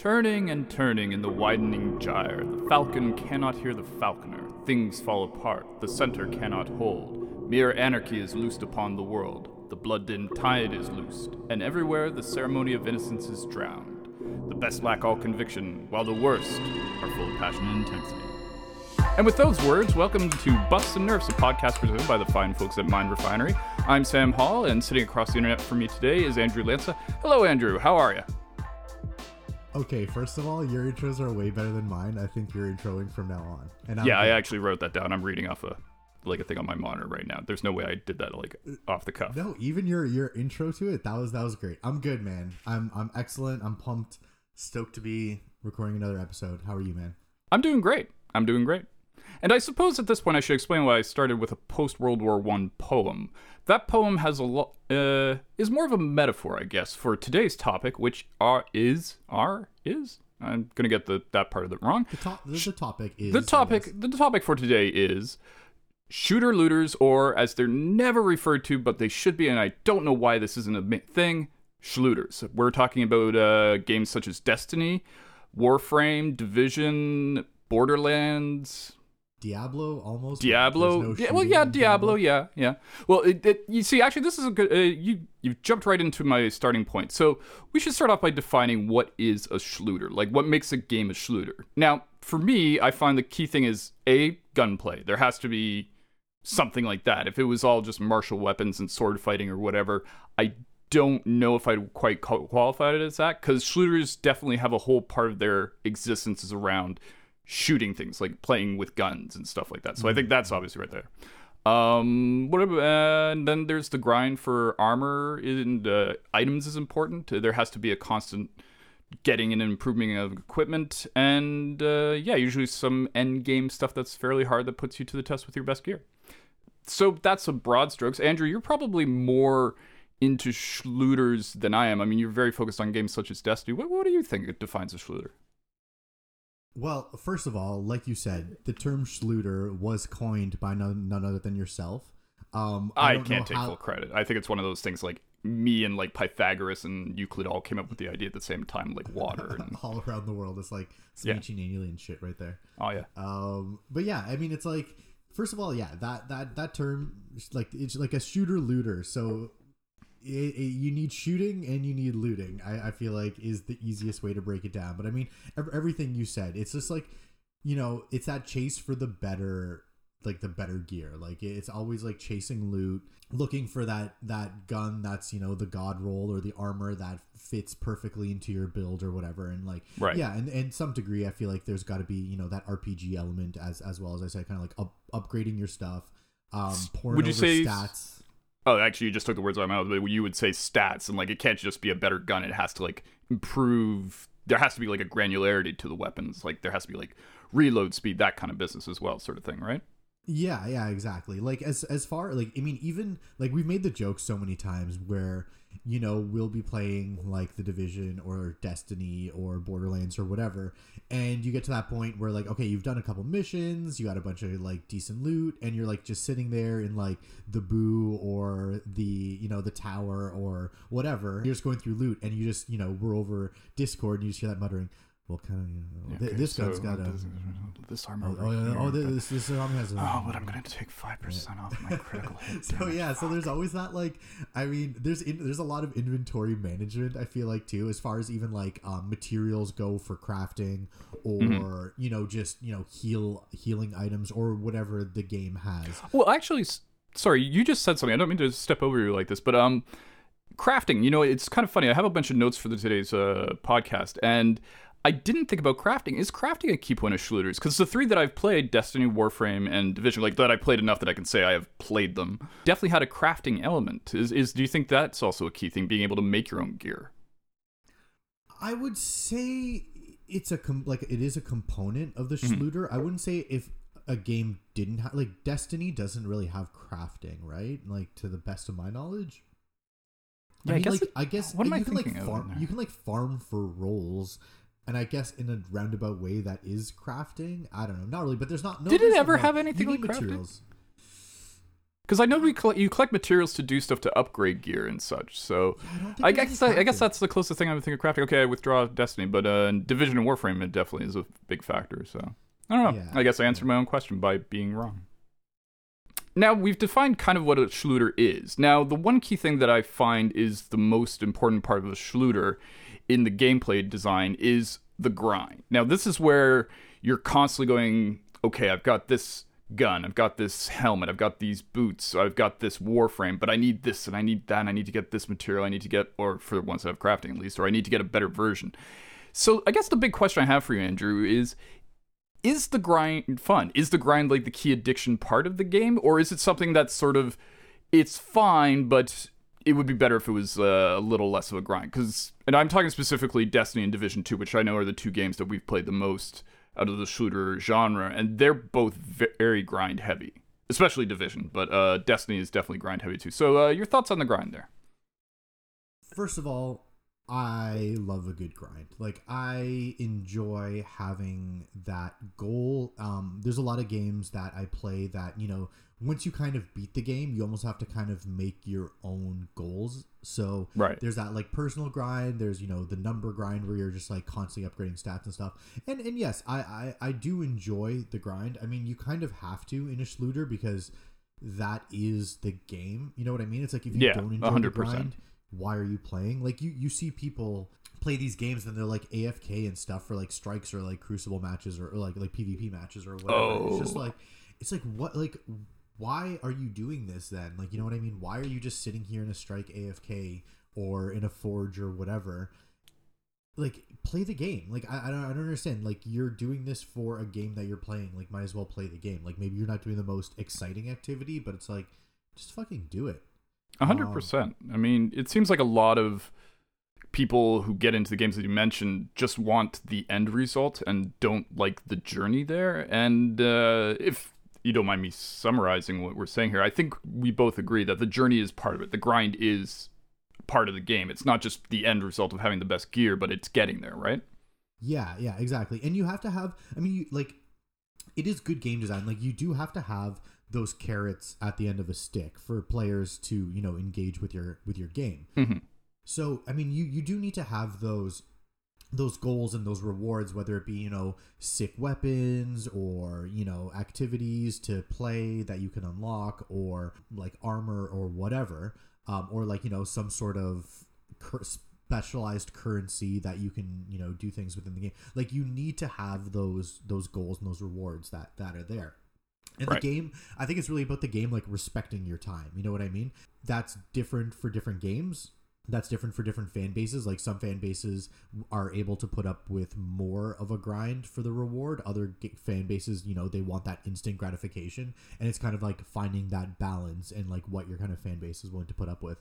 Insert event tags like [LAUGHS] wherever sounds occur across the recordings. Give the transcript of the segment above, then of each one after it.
Turning and turning in the widening gyre, the falcon cannot hear the falconer. Things fall apart, the center cannot hold. Mere anarchy is loosed upon the world. The blood dimmed tide is loosed, and everywhere the ceremony of innocence is drowned. The best lack all conviction, while the worst are full of passion and intensity. And with those words, welcome to Buffs and Nerfs, a podcast presented by the fine folks at Mind Refinery. I'm Sam Hall, and sitting across the internet from me today is Andrew Lanza. Hello, Andrew. How are you? Okay, first of all, your intros are way better than mine. I think you're introing from now on. And I'm Yeah, I good. actually wrote that down. I'm reading off a like a thing on my monitor right now. There's no way I did that like uh, off the cuff. no, even your your intro to it that was that was great. I'm good, man. I'm I'm excellent. I'm pumped. Stoked to be recording another episode. How are you, man? I'm doing great. I'm doing great. And I suppose at this point I should explain why I started with a post World War One poem. That poem has a lot uh, is more of a metaphor, I guess, for today's topic, which are is are is. I'm gonna get the that part of it wrong. The top the, topic is The topic the topic for today is shooter looters, or as they're never referred to, but they should be, and I don't know why this isn't a thing. Shlooters. We're talking about uh, games such as Destiny, Warframe, Division, Borderlands, Diablo almost. Diablo. No yeah, well, yeah, in Diablo. Yeah, yeah. Well, it, it, you see, actually, this is a good. Uh, you you jumped right into my starting point. So we should start off by defining what is a Shlooter. Like, what makes a game a Shlooter? Now, for me, I find the key thing is a gunplay. There has to be something like that. If it was all just martial weapons and sword fighting or whatever, I don't know if I'd quite qualify it as that because Shlooters definitely have a whole part of their existence is around shooting things, like playing with guns and stuff like that. So I think that's obviously right there. Um, what about, and then there's the grind for armor and uh, items is important. There has to be a constant getting and improving of equipment, and uh, yeah, usually some end game stuff that's fairly hard that puts you to the test with your best gear. So that's a broad strokes. Andrew, you're probably more into Shlooters than I am. I mean, you're very focused on games such as Destiny. What, what do you think defines a Shlooter? Well, first of all, like you said, the term Shlooter was coined by none, none other than yourself. Um, I, don't can't take how- full credit. I think it's one of those things like me and like Pythagoras and Euclid all came up with the idea at the same time, like water. [LAUGHS] And, all around the world. It's like Yeah. speeching alien shit right there. oh yeah, Um, but yeah, I mean, it's like first of all, yeah, that that that term, like it's like a shooter looter. So it, it, you need shooting and you need looting. I, I feel like is the easiest way to break it down. But I mean, ev- everything you said, it's just like you know, it's that chase for the better, like the better gear. Like it's always like chasing loot, looking for that that gun that's you know the god roll or the armor that fits perfectly into your build or whatever. And like Right. yeah, and and some degree, I feel like there's got to be you know that RPG element as as well as I said, kind of like up, upgrading your stuff. Um, pouring Would you over say- stats? Oh, actually, you just took the words out of my mouth. But you would say stats, and like it can't just be a better gun. It has to like improve. There has to be like a granularity to the weapons. Like there has to be like reload speed, that kind of business as well, sort of thing, right? Yeah, yeah, exactly. Like as as far like I mean even like we've made the joke so many times where you know we'll be playing like the division or Destiny or Borderlands or whatever and you get to that point where like okay, you've done a couple missions, you got a bunch of like decent loot and you're like just sitting there in like the boo or the you know the tower or whatever. You're just going through loot and you just, you know, we're over Discord and you just hear that muttering, well kind of you know, th- this gun's got a this armor. Oh, oh, yeah, oh, this this army has a Oh, but I'm gonna take five percent off my critical [LAUGHS] hit. so damage. yeah so there's always that like i mean there's in, there's a lot of inventory management i feel like too as far as even like um, materials go for crafting or Mm-hmm. you know just you know heal healing items or whatever the game has Well, actually, sorry, you just said something. I don't mean to step over you like this, but um, crafting. You know, it's kind of funny. I have a bunch of notes for the, today's uh podcast, and I didn't think about crafting. Is crafting a key point of Shlooters? Because the three that I've played, Destiny, Warframe, and Division, like that, I played enough that I can say I have played them. Definitely had a crafting element. Is is do you think that's also a key thing, being able to make your own gear? i would say it's a com- like it is a component of the Mm-hmm. shlooter i wouldn't say if a game didn't have like destiny doesn't really have crafting right like to the best of my knowledge Yeah, I I mean, guess like it- I guess what am you I can like farm. You can like farm for rolls, and I guess in a roundabout way that is crafting. I don't know, not really, but there's not. No, Did it ever have anything like materials. Because I know we coll- you collect materials to do stuff to upgrade gear and such. So think I, there's guess I, I guess that's the closest thing I would think of crafting. Okay, I withdraw Destiny, but uh, Division and Warframe it definitely is a big factor. So I don't know. Yeah. I guess I answered my own question by being wrong. Now we've defined kind of what a Shlooter is. Now the one key thing that I find is the most important part of a Shlooter in the gameplay design is the grind. Now this is where you're constantly going, okay, I've got this gun, I've got this helmet, I've got these boots, I've got this warframe, but I need this and I need that, and I need to get this material, I need to get, or for the ones that have crafting at least, or I need to get a better version. So I guess the big question I have for you, Andrew, is is the grind fun? Is the grind like the key addiction part of the game, or is it something that's sort of it's fine, but it would be better if it was uh, a little less of a grind? Because, and I'm talking specifically Destiny and Division Two, which I know are the two games that we've played the most out of the shooter genre, and they're both very grind heavy, especially Division. But uh, Destiny is definitely grind heavy too. So, uh, your thoughts on the grind there? First of all, I love a good grind. Like I enjoy having that goal. Um, there's a lot of games that I play that you know once you kind of beat the game, you almost have to kind of make your own goals. So Right. there's that like personal grind. There's you know the number grind where you're just like constantly upgrading stats and stuff. And and yes, I I, I do enjoy the grind. I mean, you kind of have to in a Shlooter because that is the game. You know what I mean? It's like if you Yeah, don't enjoy the 100%. grind, why are you playing? Like you you see people play these games and they're like AFK and stuff for like strikes or like crucible matches or, or like like PvP matches or whatever. It's just Oh. like it's like what like why are you doing this then? Like you know what I mean? Why are you just sitting here in a strike AFK or in a forge or whatever? Like play the game. Like I, I don't I don't understand. Like you're doing this for a game that you're playing. Like might as well play the game. Like maybe you're not doing the most exciting activity, but it's like just fucking do it. A hundred percent. I mean, it seems like a lot of people who get into the games that you mentioned just want the end result and don't like the journey there. And uh, if you don't mind me summarizing what we're saying here, I think we both agree that the journey is part of it. The grind is part of the game. It's not just the end result of having the best gear, but it's getting there, right? Yeah, yeah, exactly. And you have to have I mean you like it is good game design. Like you do have to have those carrots at the end of a stick for players to, you know, engage with your with your game. Mhm. So, I mean, you you do need to have those those goals and those rewards whether it be, you know, sick weapons or, you know, activities to play that you can unlock or like armor or whatever. Um, or like, you know, some sort of cur- specialized currency that you can, you know, do things within the game. Like you need to have those those goals and those rewards that that are there. And Right. the game, I think it's really about the game like respecting your time. You know what I mean? That's different for different games. That's different for different fan bases. Like some fan bases are able to put up with more of a grind for the reward. Other fan bases, you know, they want that instant gratification, and it's kind of like finding that balance and like what your kind of fan base is willing to put up with.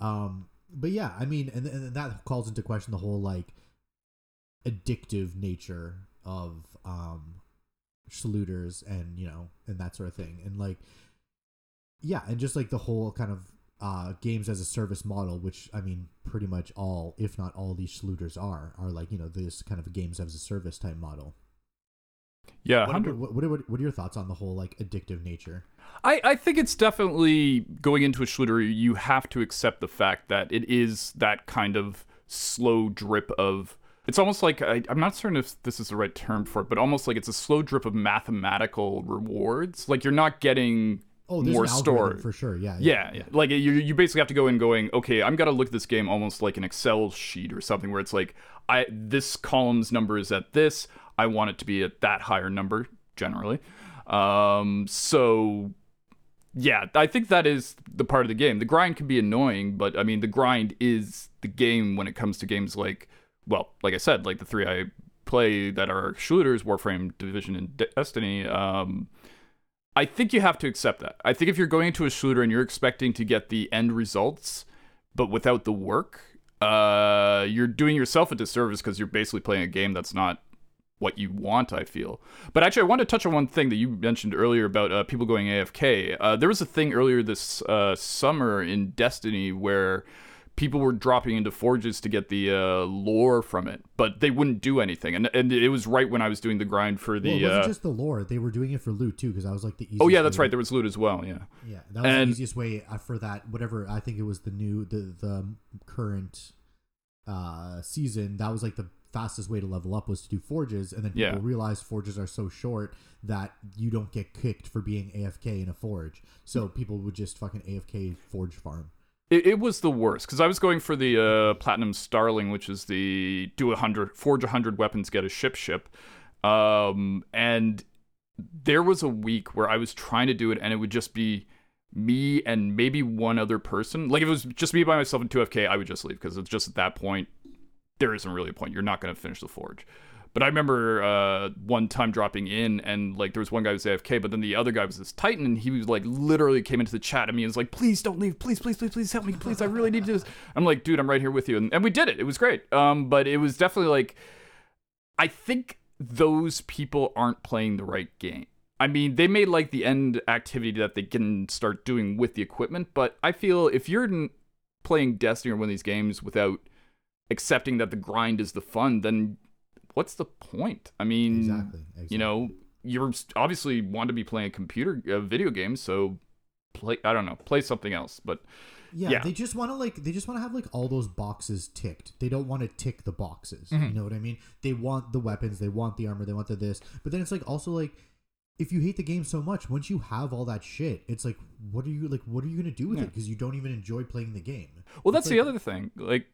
Um, but yeah, I mean, and, and that calls into question the whole like addictive nature of um shlooters and you know and that sort of thing and like yeah and just like the whole kind of uh games as a service model which i mean pretty much all if not all these shlooters are are like you know this kind of games as a service type model Yeah, what, 100 what, what, what, what are your thoughts on the whole like addictive nature I, I think it's definitely going into a shooter, you have to accept the fact that it is that kind of slow drip of. It's almost like I, I'm not certain if this is the right term for it, but almost like it's a slow drip of mathematical rewards. Like you're not getting oh more stored. for sure yeah Yeah, yeah. Like you, you basically have to go in going, okay, I'm gonna look at this game almost like an Excel sheet or something where it's like, I this column's number is at this. I want it to be at that higher number generally. Um, so yeah, I think that is the part of the game. The grind can be annoying, but I mean, the grind is the game when it comes to games like, well, like I said, like the three I play that are shooters, Warframe, Division, and Destiny. Um, I think you have to accept that. I think if you're going into a shooter and you're expecting to get the end results, but without the work, uh, you're doing yourself a disservice because you're basically playing a game that's not what you want. I feel. But actually, I want to touch on one thing that you mentioned earlier about uh, people going AFK. Uh, there was a thing earlier this uh, summer in Destiny where people were dropping into forges to get the uh, lore from it, but they wouldn't do anything. And and it was right when I was doing the grind for the. Well, it wasn't uh, just the lore; they were doing it for loot too, because I was like the. Easiest oh yeah, that's right. There was loot as well. Yeah. Yeah, that was And- the easiest way uh, for that. Whatever I think it was the new the the current uh season. That was like the fastest way to level up was to do forges, and then people Yeah. realized forges are so short that you don't get kicked for being AFK in a forge. So people would just fucking AFK forge farm. It, it was the worst because I was going for the uh, platinum starling, which is the do a hundred forge a hundred weapons, get a ship ship, um, and there was a week where I was trying to do it, and it would just be me and maybe one other person. Like if it was just me by myself in two FK, I would just leave because it's just at that point there isn't really a point. You're not going to finish the forge. But I remember uh, one time dropping in and like there was one guy who was AFK, but then the other guy was this Titan, and he was like literally came into the chat at me and was like, "Please don't leave, please, please, please, please help me, please, I really need to." this." I'm like, "Dude, I'm right here with you," and, and we did it. It was great. Um, but it was definitely like, I think those people aren't playing the right game. I mean, they made like the end activity that they can start doing with the equipment, but I feel if you're playing Destiny or one of these games without accepting that the grind is the fun, then what's the point? I mean, Exactly. exactly. you know, you're obviously want to be playing a computer uh, video game, so play. I don't know, play something else. But Yeah, Yeah. they just want to like they just want to have like all those boxes ticked. They don't want to tick the boxes. Mm-hmm. You know what I mean? They want the weapons, they want the armor, they want the this. But then it's like also like if you hate the game so much, once you have all that shit, it's like what are you like what are you going to do with it because you don't even enjoy playing the game. well, that's It's the other thing. Like,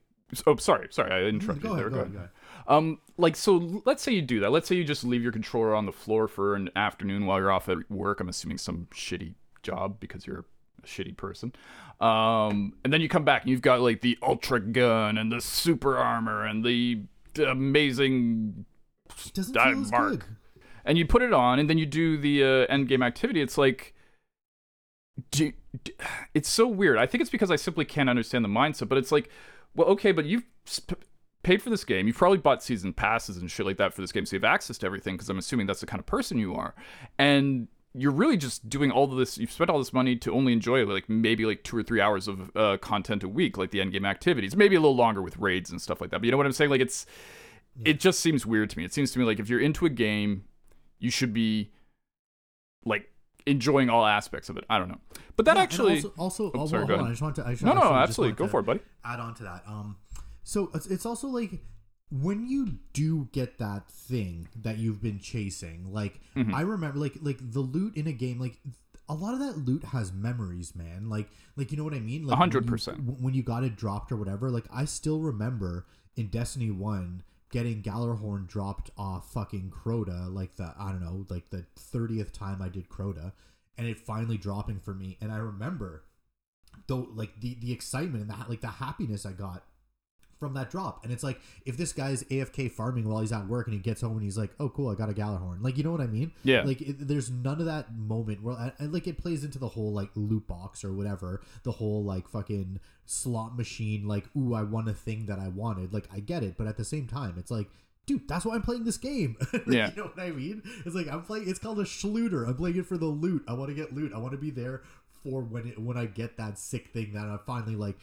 oh, sorry, sorry, I interrupted Go ahead, there. go ahead, go ahead. Um, like so, let's say you do that. Let's say you just leave your controller on the floor for an afternoon while you're off at work. I'm assuming some shitty job because you're a shitty person. Um, and then you come back and you've got like the ultra gun and the super armor and the amazing doesn't feel as mark. good. and you put it on and then you do the uh, end game activity it's like do, do- it's so weird i think it's because i simply can't understand the mindset but it's like well okay but you've sp- paid for this game. You've probably bought season passes and shit like that for this game so you have access to everything because i'm assuming that's the kind of person you are. And you're really just doing all of this you've spent all this money to only enjoy like maybe like two or three hours of uh, content a week like the end game activities. Maybe a little longer with raids and stuff like that but you know what i'm saying? Like it's it just seems weird to me. It seems to me like if you're into a game, you should be like enjoying all aspects of it. I don't know, but that Yeah, actually, also, also Oh, sorry, hold go on. I just want to I just no, no, absolutely, go for it, buddy. Add on to that. Um, so it's, it's also like when you do get that thing that you've been chasing. Like Mm-hmm. I remember, like like the loot in a game, like. A lot of that loot has memories, man. Like, like you know what I mean? Like 100%. When you got it dropped or whatever, like I still remember in Destiny One getting Gjallarhorn dropped off fucking Crota, like the I don't know, like the thirtieth time I did Crota, and it finally dropping for me. And I remember though like the the excitement and the like the happiness I got from that drop. And it's like if this guy's AFK farming while he's at work and he gets home and he's like, "Oh, cool, I got a Gjallarhorn." Like, you know what I mean? Yeah. Like, it, there's none of that moment where, like, it plays into the whole like loot box or whatever, the whole like fucking slot machine. Like, ooh, I won a thing that I wanted. Like, I get it, but at the same time, it's like. Dude, that's why I'm playing this game. [LAUGHS] Like, Yeah. You know what I mean? It's like I'm playing. It's called a Shlooter. I'm playing it for the loot. I want to get loot. I want to be there for when it when I get that sick thing that I finally like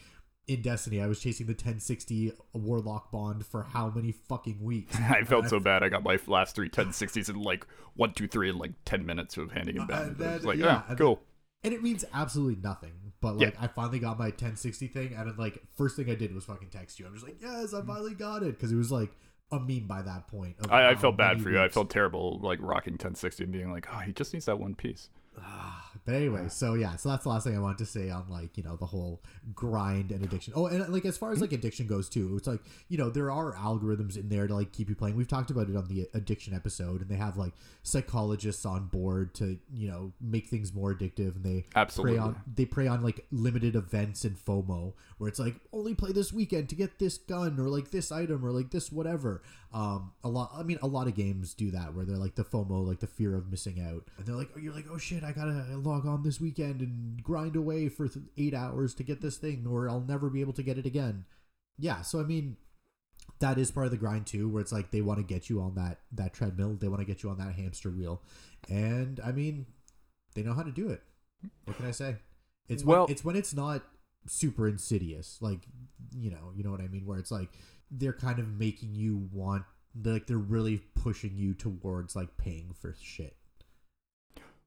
in Destiny. I was chasing the 1060 Warlock Bond for how many fucking weeks? [LAUGHS] I felt so bad. I got my last three 1060s in like one, two, three in like 10 minutes of handing it uh, back. and It was then- like, yeah, yeah, and cool. and it means absolutely nothing. But Yeah. like, I finally got my 1060 thing, and then like, first thing I did was fucking text you. I'm just like, yes, I mm. finally got it because it was like a meme by that point. I, I felt bad for you. I felt terrible, like rocking 1060 and being like, oh, he just needs that one piece. Ah, but anyway, so yeah, so that's the last thing I wanted to say on like you know the whole grind and addiction. Oh, and like as far as like addiction goes too, it's like you know there are algorithms in there to like keep you playing. We've talked about it on the addiction episode, and they have like psychologists on board to you know make things more addictive, and they Absolutely. prey on they prey on like limited events and FOMO, where it's like only play this weekend to get this gun or like this item or like this whatever. Um, a lot. I mean, a lot of games do that where they're like the FOMO, like the fear of missing out, and they're like, oh, you're like, oh shit, I gotta log on this weekend and grind away for th- eight hours to get this thing, or I'll never be able to get it again. Yeah. So I mean. That is part of the grind too, where it's like they want to get you on that that treadmill, they want to get you on that hamster wheel, and I mean, they know how to do it. What can I say? It's Well- when, it's when it's not super insidious. Like, you know, you know what I mean? Where it's like they're kind of making you want, like they're really pushing you towards like paying for shit.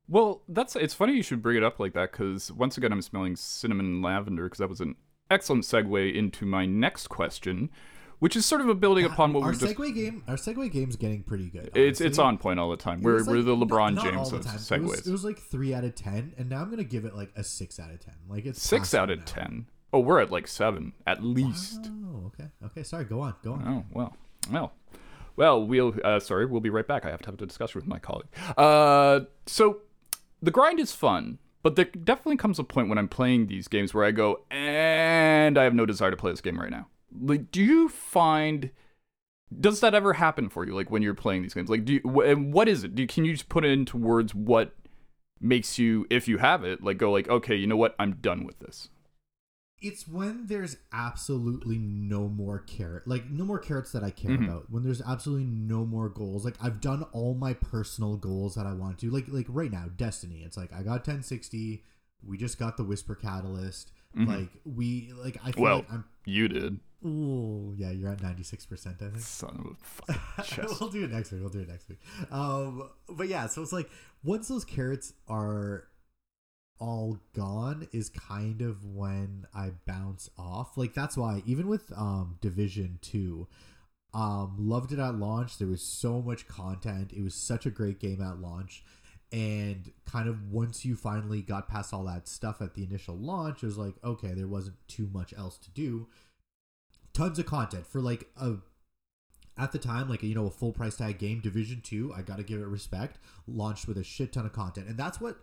Well, that's it's funny you should bring it up like that because once again I'm smelling cinnamon and lavender because that was an excellent segue into my next question, which is sort of a building upon what our we just. segue game, our segue game's getting pretty good. It's it's on point all the time. It We're, was we're like- the LeBron not- not all James of segues. It was, it was like three out of ten, and now I'm gonna give it like a six out of ten. Like it's Six out of now. ten. Oh, we're at like seven at least. Oh, okay, okay. Sorry, go on, go on. Oh well, well, well. We'll uh, sorry. We'll be right back. I have to have a discussion with my colleague. Uh, so the grind is fun, but there definitely comes a point when I'm playing these games where I go, and I have no desire to play this game right now. Like, do you find? Does that ever happen for you? Like when you're playing these games, like do you, and what is it? Do you, can you just put it into words what makes you, if you have it, like go like, okay, you know what, I'm done with this. It's when there's absolutely no more carrot, like no more carrots that I care Mhm. about. When there's absolutely no more goals, like I've done all my personal goals that I want to. Like like right now, Destiny. It's like I got 1060. We just got the Whisper Catalyst. Like we like I feel Mm-hmm. Well, like I'm. You did, Ooh, yeah, you're at 96 percent. I think. son of a [LAUGHS] fucking we'll do it next week. We'll do it next week. Um, but yeah, so it's like once those carrots are all gone is kind of when I bounce off. Like that's why even with um Division 2 um loved it at launch. There was so much content. It was such a great game at launch. And kind of once you finally got past all that stuff at the initial launch, it was like, okay, there wasn't too much else to do. Tons of content for like a at the time, like you know, a full price tag game, Division Two, I gotta give it respect. Launched with a shit ton of content, and that's what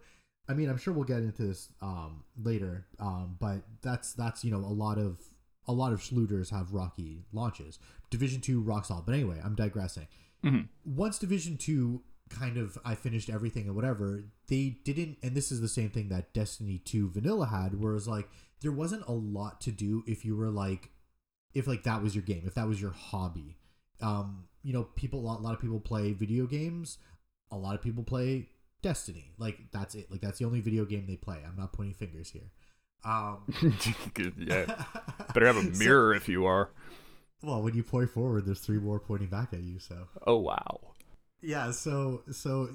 I mean. I'm sure we'll get into this um, later, um, but that's that's you know a lot of a lot of Shlooters have rocky launches. Division Two rocks all, but anyway, I'm digressing. Mhm. Once Division Two kind of I finished everything and whatever, they didn't, and this is the same thing that Destiny Two Vanilla had, where it was like there wasn't a lot to do if you were like if like that was your game, if that was your hobby um you know people a lot, a lot of people play video games a lot of people play destiny. Like that's it. Like that's the only video game they play. I'm not pointing fingers here. Um [LAUGHS] yeah, better have a [LAUGHS] So- mirror if you are. well when you point forward there's three more pointing back at you so. Oh wow. yeah so so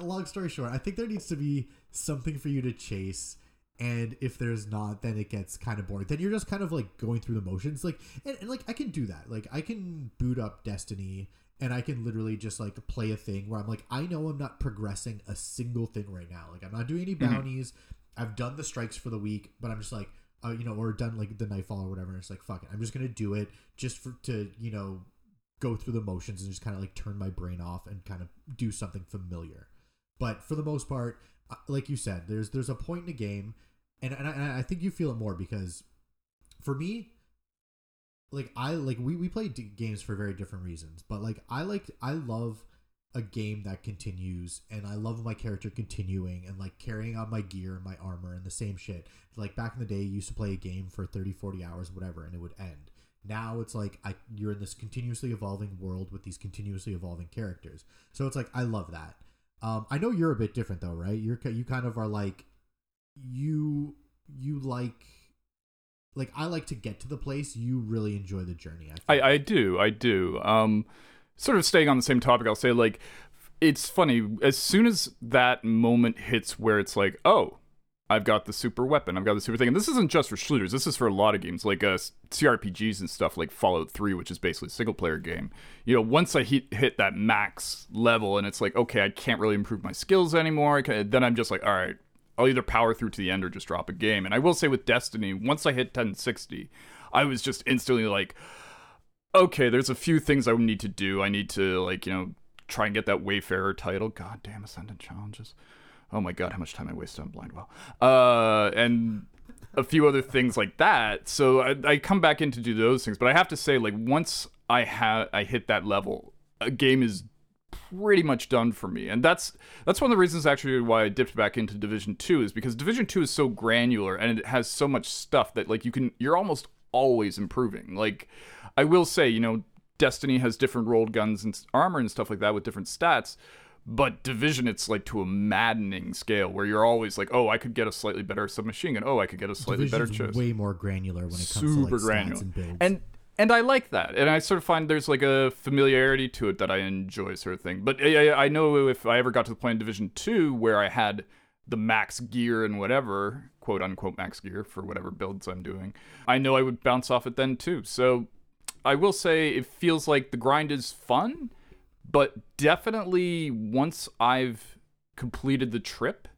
long story short i think there needs to be something for you to chase and if there's not then it gets kind of boring. Then you're just kind of like going through the motions. Like and, and like i can do that. Like i can boot up destiny and i can literally just like play a thing where i'm like i know i'm not progressing a single thing right now. Like i'm not doing any bounties. I've done the strikes for the week but i'm just like uh, you know or done like the nightfall or whatever and it's like fuck it. I'm just gonna do it just for to you know go through the motions and just kind of like turn my brain off and kind of do something familiar. But for the most part, uh, like you said, there's there's a point in a game, and and I, and I think you feel it more because for me, like I like we we play d- games for very different reasons, but like I like I love a game that continues and I love my character continuing and like carrying on my gear and my armor and the same shit. Like back in the day, you used to play a game for 30, 40 hours, whatever, and it would end. Now it's like I you're in this continuously evolving world with these continuously evolving characters. So it's like I love that. Um, I know you're a bit different though, right? You're you kind of are like you you like like I like to get to the place. You really enjoy the journey. I, think. I, I do, I do. Um, sort of staying on the same topic, I'll say like, it's funny. As soon as that moment hits where it's like, oh, I've got the super weapon, I've got the super thing, and this isn't just for shooters. This is for a lot of games, like uh, CRPGs and stuff, like Fallout Three, which is basically a single player game. You know, once I hit hit that max level, and it's like, okay, I can't really improve my skills anymore. Then I'm just like, all right. I'll either power through to the end or just drop a game. And I will say with Destiny, once I hit 1060, I was just instantly like, okay, there's a few things I need to do. I need to like, you know, try and get that Wayfarer title. God damn Ascendant challenges. Oh my god, how much time I wasted on Blindwell. Uh and a few other things like that. So I, I come back in to do those things, but I have to say, like once I have I hit that level, a game is pretty much done for me, and that's that's one of the reasons actually why I dipped back into Division Two is because Division Two is so granular and it has so much stuff that like you can you're almost always improving. Like I will say, you know, Destiny has different rolled guns and armor and stuff like that with different stats. But Division, it's like to a maddening scale where you're always like, oh, I could get a slightly better submachine gun. Oh, I could get a slightly better Division's chest. way more granular when it comes Super to like granular. stats and builds. and and I like that, and I sort of find there's like a familiarity to it that I enjoy, sort of thing. But I, I know if I ever got to the point in Division Two where I had the max gear and whatever quote unquote max gear for whatever builds I'm doing, I know I would bounce off it then too. So I will say it feels like the grind is fun, but definitely once I've completed the trip,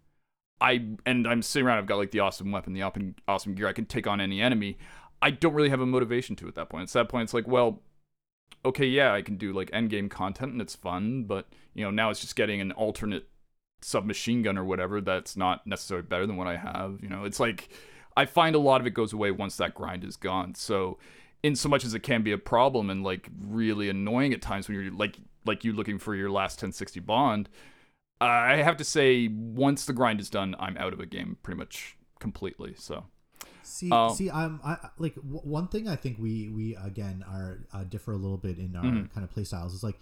I and I'm sitting around. I've got like the awesome weapon, the awesome awesome gear. I can take on any enemy. I don't really have a motivation to at that point. At that point. It's like, well, okay, yeah, I can do like end game content and it's fun, but you know now it's just getting an alternate submachine gun or whatever that's not necessarily better than what I have. You know, it's like I find a lot of it goes away once that grind is gone. So, in so much as it can be a problem and like really annoying at times when you're like like you looking for your last 1060 bond, I have to say once the grind is done, I'm out of a game pretty much completely. So. See, Um, see, I'm I like w- one thing I think we we again are uh, differ a little bit in our Mhm. kind of play styles is like,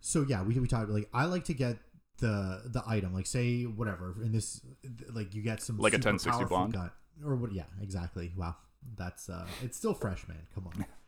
so yeah, we we talked like I like to get the the item like say whatever in this like you get some Like a super 1060 powerful bond? gun or what yeah exactly. Wow. That's uh it's still fresh man. Come on [LAUGHS]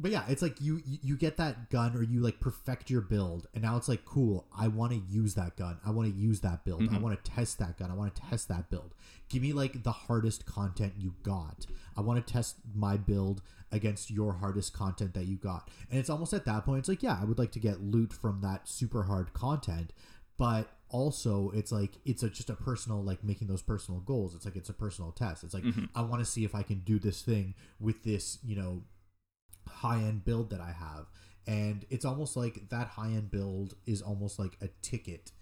but yeah it's like you you get that gun or you like perfect your build and now it's like cool i want to use that gun. I want to use that build. I Mhm. want to test that gun. I want to test that build. Give me like the hardest content you got. I want to test my build against your hardest content that you got. And it's almost at that point it's like yeah i would like to get loot from that super hard content but also it's like it's a, just a personal like making those personal goals. It's like it's a personal test. It's like Mhm. i want to see if i can do this thing with this you know high end build that I have. And it's almost like that high end build is almost like a ticket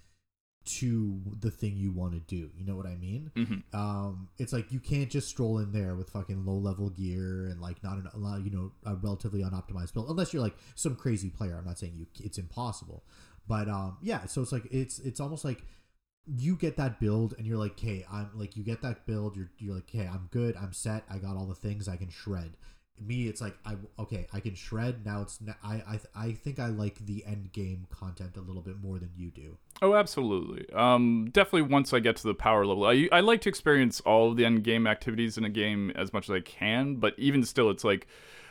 to the thing you want to do. You know what I mean? mhm. Um, it's like you can't just stroll in there with fucking low level gear and like not an, a lot- you know, a relatively unoptimized build, unless you're like some crazy player. I'm not saying you, it's impossible, but um, yeah. So it's like it's it's almost like you get that build and you're like, okay, I'm like you get that build. You're you're like, okay, I'm good. I'm set. I got all the things I can shred. Me, it's like I okay, I can shred now. It's i i, I think I like the end game content a little bit more than you do. Oh, absolutely. Um, definitely. Once I get to the power level, I I like to experience all of the end game activities in a game as much as I can. But even still, it's like,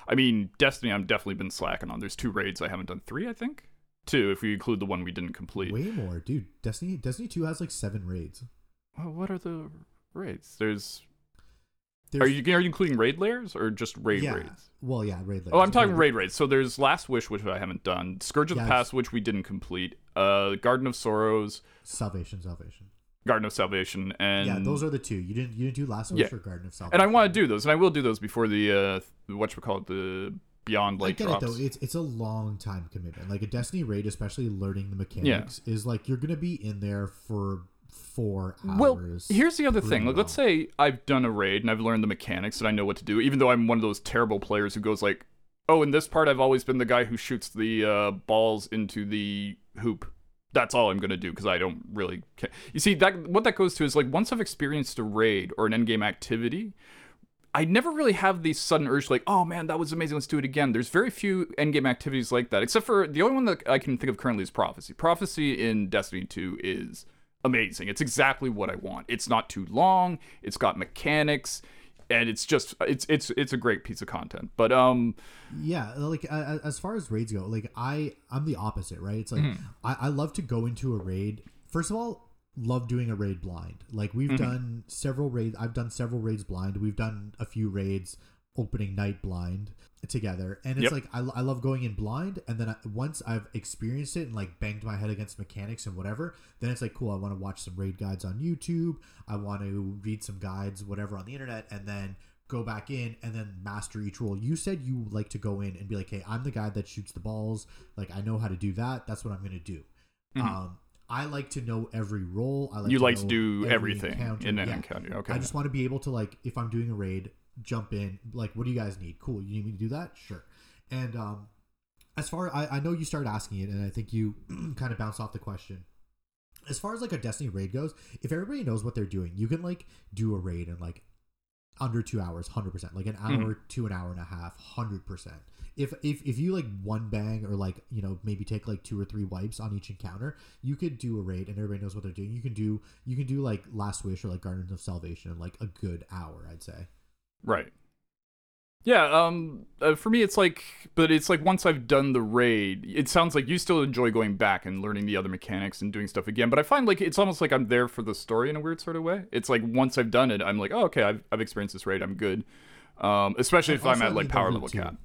I mean, Destiny. I'm definitely been slacking on. There's two raids I haven't done. Three, I think. Two, if we include the one we didn't complete. Way more, dude. Destiny Destiny Two has like seven raids. Well, what are the raids? There's. There's, Are you are you including raid layers or just raid yeah. raids? Well, yeah, raid. Layers. Oh, I'm talking raid raids. So there's Last Wish, which I haven't done. Scourge of the Past, which we didn't complete. Uh, Garden of Sorrows, Salvation, Salvation. Garden of Salvation, and yeah, those are the two. You didn't you didn't do Last Wish Yeah. or Garden of Salvation. and I want to do those, and I will do those before the uh, what we call it, the Beyond I Light get drops. it though. It's it's a long time commitment. Like a Destiny raid, especially learning the mechanics, is like you're gonna be in there for four hours. Well, here's the other thing. Like, let's say I've done a raid and I've learned the mechanics and I know what to do, even though I'm one of those terrible players who goes like, "Oh, in this part, I've always been the guy who shoots the uh, balls into the hoop." That's all I'm gonna do because I don't really. Care. You see that what that goes to is like once I've experienced a raid or an endgame activity, I never really have the sudden urge like, oh man, that was amazing, let's do it again. There's very few endgame activities like that, except for the only one that I can think of currently is Prophecy. Prophecy in Destiny 2 is amazing. It's exactly what I want. It's not too long, it's got mechanics, and it's just it's it's it's a great piece of content. But um yeah, like uh, as far as raids go, like I I'm the opposite, right? It's like Mm-hmm. I, I love to go into a raid. First of all, love doing a raid blind. Like we've Mm-hmm. done several raids. I've done several raids blind. We've done a few raids opening night blind together, and it's Yep. like I, I love going in blind. And then I, once I've experienced it and like banged my head against mechanics and whatever, then it's like cool. I want to watch some raid guides on YouTube. I want to read some guides, whatever on the internet, and then go back in and then master each role. You said you like to go in and be like, "Hey, I'm the guy that shoots the balls. Like I know how to do that. That's what I'm going to do." Um, I like to know every role. I like Mm-hmm. you to like to do every everything encounter. in an Yeah. encounter. Okay. I just want to be able to like if I'm doing a raid, jump in. Like, what do you guys need? Cool. You need me to do that? Sure. And um, as far I, I know you started asking it, and I think you [CLEARS THROAT] kind of bounced off the question. As far as like a Destiny raid goes, if everybody knows what they're doing, you can like do a raid in like under two hours, hundred percent. Like an hour to an hour and a half, hundred percent. If if if you like one bang or like you know maybe take like two or three wipes on each encounter, you could do a raid and everybody knows what they're doing. You can do you can do like Last Wish or like Gardens of Salvation in like a good hour, I'd say. Right. Yeah, um uh, for me it's like but it's like once I've done the raid, it sounds like you still enjoy going back and learning the other mechanics and doing stuff again, but I find like it's almost like I'm there for the story in a weird sort of way. It's like once I've done it, I'm like, "Oh, okay, I've I've experienced this raid. I'm good." Um especially if I'm at like power level cap.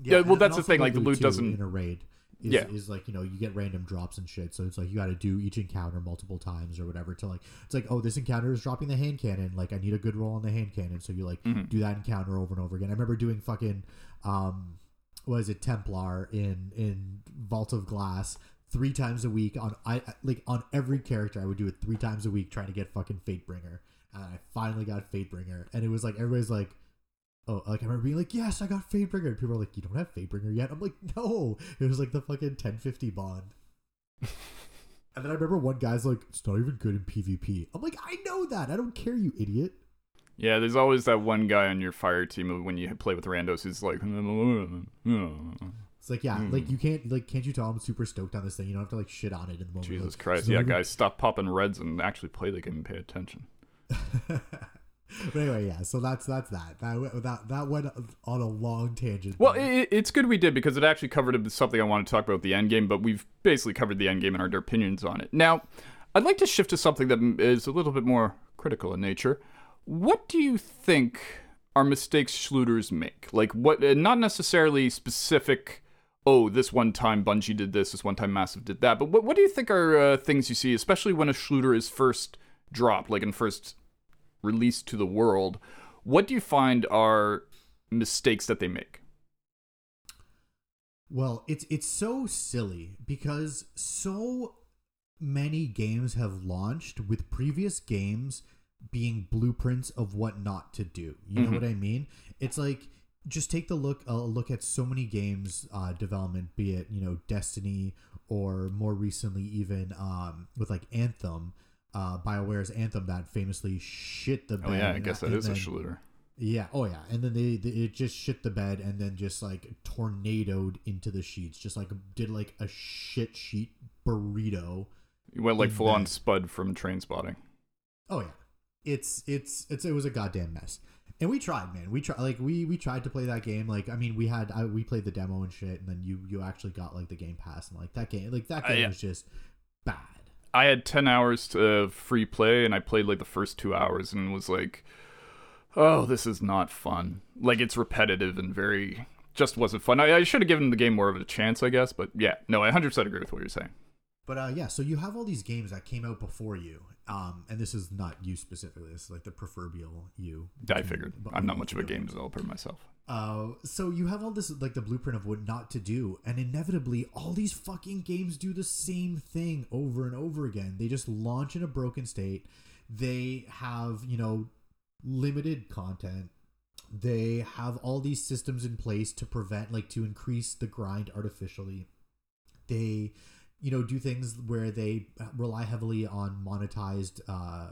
Yeah, well, that's the thing, like, the loot doesn't- in a raid. Is, Yeah. is like you know you get random drops and shit, so it's like you got to do each encounter multiple times or whatever to like it's like oh this encounter is dropping the hand cannon, like I need a good roll on the hand cannon, so you like Mm-hmm. do that encounter over and over again. I remember doing fucking um, what is it Templar in in Vault of Glass three times a week on I I- like on every character I would do it three times a week trying to get fucking Fatebringer, and I finally got Fatebringer, and it was like everybody's like. Oh, like I remember being like, "Yes, I got Fatebringer." And people are like, "You don't have Fatebringer yet." I'm like, "No." It was like the fucking 1050 bond. [LAUGHS] and then I remember one guy's like, "It's not even good in PvP." I'm like, "I know that. I don't care, you idiot." Yeah, there's always that one guy on your fire team when you play with randos who's like mm, mm, mm, It's like, yeah, Hmm. like you can't like can't you tell I'm super stoked on this thing? You don't have to like shit on it in the moment. Jesus Like, Christ. Yeah, guys, stop popping reds and actually play the game and pay attention. [LAUGHS] but anyway, yeah. So that's that's that. That that that went on a long tangent. Well, it, it's good we did because it actually covered something I want to talk about the end game, but we've basically covered the end game and our opinions on it. Now, I'd like to shift to something that is a little bit more critical in nature. What do you think are mistakes Shlooters make? Like, what, uh, not necessarily specific, oh, this one time Bungie did this, this one time Massive did that, but what, what do you think are uh, things you see, especially when a Shlooter is first dropped, like in first released to the world? What do you find are mistakes that they make? Well, it's it's so silly because so many games have launched with previous games being blueprints of what not to do. You know what I mean? It's like just take the look a look at so many games uh, development, be it you know Destiny or more recently even um, with like Anthem, uh, Bioware's Anthem that famously shit the bed. Oh, yeah, I guess that and is a then- yeah. Oh yeah. And then they, they it just shit the bed and then just like tornadoed into the sheets. Just like did like a shit sheet burrito. You went like full on. Spud from Trainspotting. Oh yeah. It's it's it's it was a goddamn mess. And we tried, man. We tried like we we tried to play that game. Like I mean, we had I, we played the demo and shit, and then you you actually got like the game pass and like that game like that Uh, game yeah. was just bad. I had 10 hours to uh, free play and I played like the first two hours and was like, oh, this is not fun. Like it's repetitive and very, just wasn't fun. I, I should have given the game more of a chance, I guess. But yeah, no, I 100% agree with what you're saying. But uh, yeah, so you have all these games that came out before you, um, and this is not you specifically. This is like the proverbial you. I figured. I'm not much of a game. game developer myself. Uh, so you have all this like the blueprint of what not to do, and inevitably all these fucking games do the same thing over and over again. They just launch in a broken state. They have you know limited content. They have all these systems in place to prevent like to increase the grind artificially. They you know do things where they rely heavily on monetized uh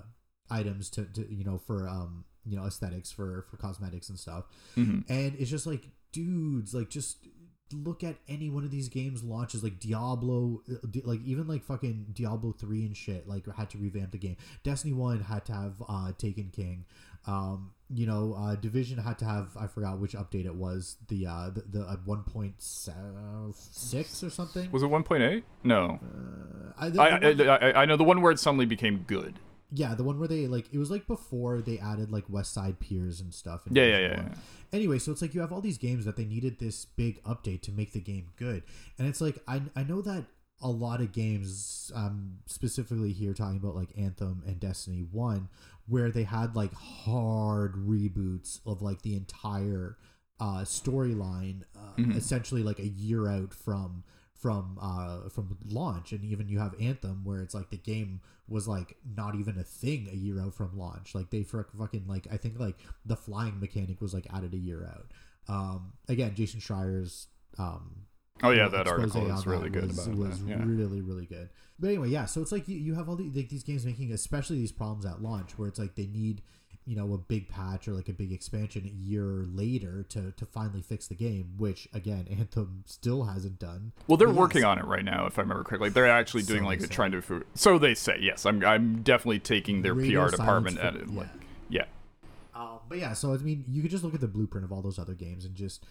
items to, to you know for um you know aesthetics for for cosmetics and stuff. Mhm. and it's just like dudes like just look at any one of these games launches like diablo uh, like even like fucking diablo 3 and shit like had to revamp the game. Destiny 1 had to have uh taken king. Um you know uh division had to have i forgot which update it was the uh the, the uh, 1.6 or something Was it 1.8? No. uh, I, I, I, I, I know the one where it suddenly became good. yeah the one where they like it was like before they added like west side piers and stuff in Yeah, yeah, yeah, yeah. anyway so it's like you have all these games that they needed this big update to make the game good and it's like i, I know that a lot of games um specifically here talking about like anthem and destiny 1 where they had like hard reboots of like the entire uh storyline uh, Mhm. essentially like a year out from from uh from launch and even you have anthem where it's like the game was like not even a thing a year out from launch like they for fucking like i think like the flying mechanic was like added a year out um again jason schreier's um Oh, yeah, that article is really good was, about was that. Yeah. really really good but anyway yeah so it's like you, you have all the, like these games making especially these problems at launch where it's like they need you know a big patch or like a big expansion a year later to to finally fix the game which again [LAUGHS] anthem still hasn't done Well, they're But working on it right now, if I remember correctly. They're actually doing So like they a say. trying to. So they say. Yes, I'm. I'm definitely taking their Radio PR department at it. Like, yeah. yeah. Um, but yeah, so I mean, you could just look at the blueprint of all those other games and just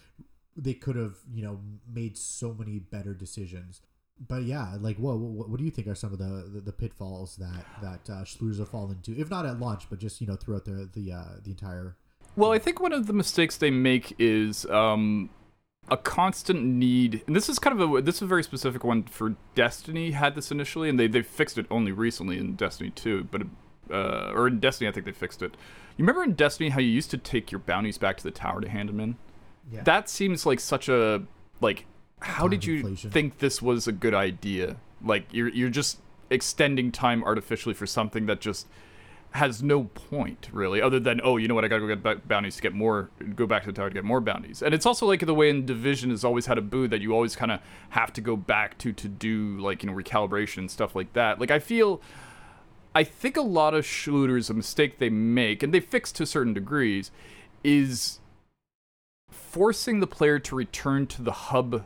they could have, you know, made so many better decisions. But yeah, like, what what, what do you think are some of the, the, the pitfalls that that uh, have fallen into, if not at launch, but just you know throughout the the uh, the entire. Well, I think one of the mistakes they make is um, a constant need, and this is kind of a this is a very specific one for Destiny. Had this initially, and they they fixed it only recently in Destiny 2, but uh, or in Destiny, I think they fixed it. You remember in Destiny how you used to take your bounties back to the tower to hand them in? Yeah. That seems like such a like. How did you inflation. think this was a good idea? Like you're you're just extending time artificially for something that just has no point really, other than oh, you know what, I gotta go get bounties to get more, go back to the tower to get more bounties. And it's also like the way in Division has always had a boo that you always kind of have to go back to to do like you know recalibration and stuff like that. Like I feel. I think a lot of shooters, a mistake they make, and they fix to certain degrees, is forcing the player to return to the hub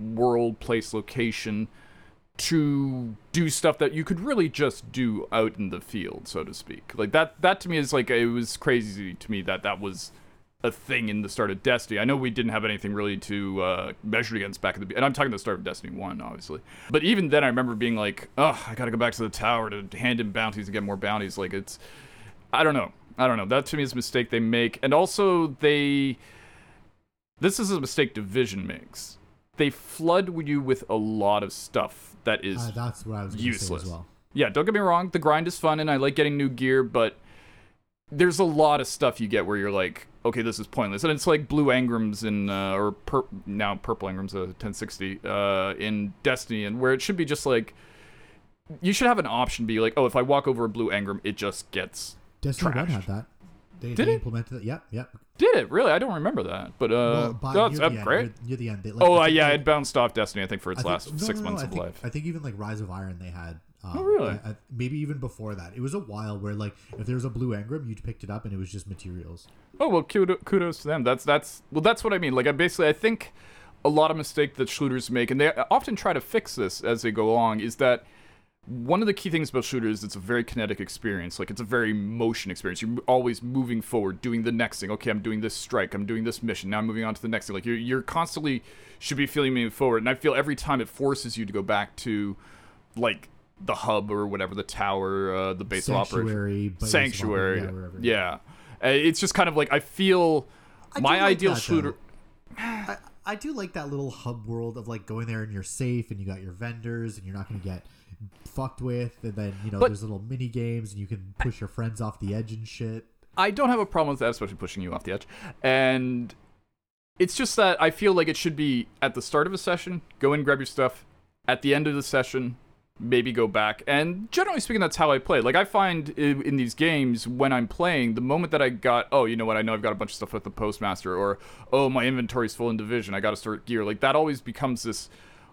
world, place, location to do stuff that you could really just do out in the field, so to speak. Like that that to me is like it was crazy to me that that was a thing in the start of Destiny. I know we didn't have anything really to uh, measure against back at the and I'm talking the start of Destiny 1 obviously. But even then I remember being like, "Oh, I got to go back to the tower to hand in bounties and get more bounties." Like it's I don't know. I don't know. That to me is a mistake they make. And also they this is a mistake Division makes. They flood you with a lot of stuff that is Uh, that's what I was useless. say as well. yeah, don't get me wrong, the grind is fun and I like getting new gear, but there's a lot of stuff you get where you're like, okay, this is pointless. And it's like blue engrams in uh, or pur- now purple engrams uh, 1060 uh, in Destiny and where it should be just like you should have an option be like, oh, if I walk over a blue engram, it just gets Destiny One Trashed. had that. They, Did they implemented it. Yep, yep. Did it really? I don't remember that, but uh, well, that's near uh, the end, great. Near, near the end. They, like, Oh, uh, yeah, they- it bounced off Destiny, I think, for its think- last no, six no, no, months I of think, life. I think even like Rise of Iron they had. Um, Oh, really? I- I- maybe even before that. It was a while where like if there was a blue engram, you picked it up and it was just materials. Oh well, kudo- kudos to them. That's that's well, that's what I mean. Like I basically, I think a lot of mistake that shooters make, and they often try to fix this as they go along, is that one of the key things about shooters it's a very kinetic experience. Like it's a very motion experience. You're always moving forward, doing the next thing. Okay, I'm doing this strike. I'm doing this mission. Now I'm moving on to the next thing. Like you're you're constantly should be feeling moving forward, and I feel every time it forces you to go back to like the hub or whatever the tower, uh, the base of operation Sanctuary, sanctuary. yeah, wherever. Yeah, Uh, it's just kind of like I feel I my like ideal that, shooter. I, I do like that little hub world of like going there and you're safe and you got your vendors and you're not going to get fucked with and then you know But- there's little mini games and you can push your friends off the edge and shit. I don't have a problem with that, especially pushing you off the edge. And it's just that I feel like it should be at the start of a session, go in, grab your stuff. At the end of the session, maybe go back. And generally speaking, that's how I play. Like I find in, in these games when I'm playing, the moment that I got, oh, you know what, I know I've got a bunch of stuff with the postmaster, or oh, my inventory's full in division, I got to start gear. Like that always becomes this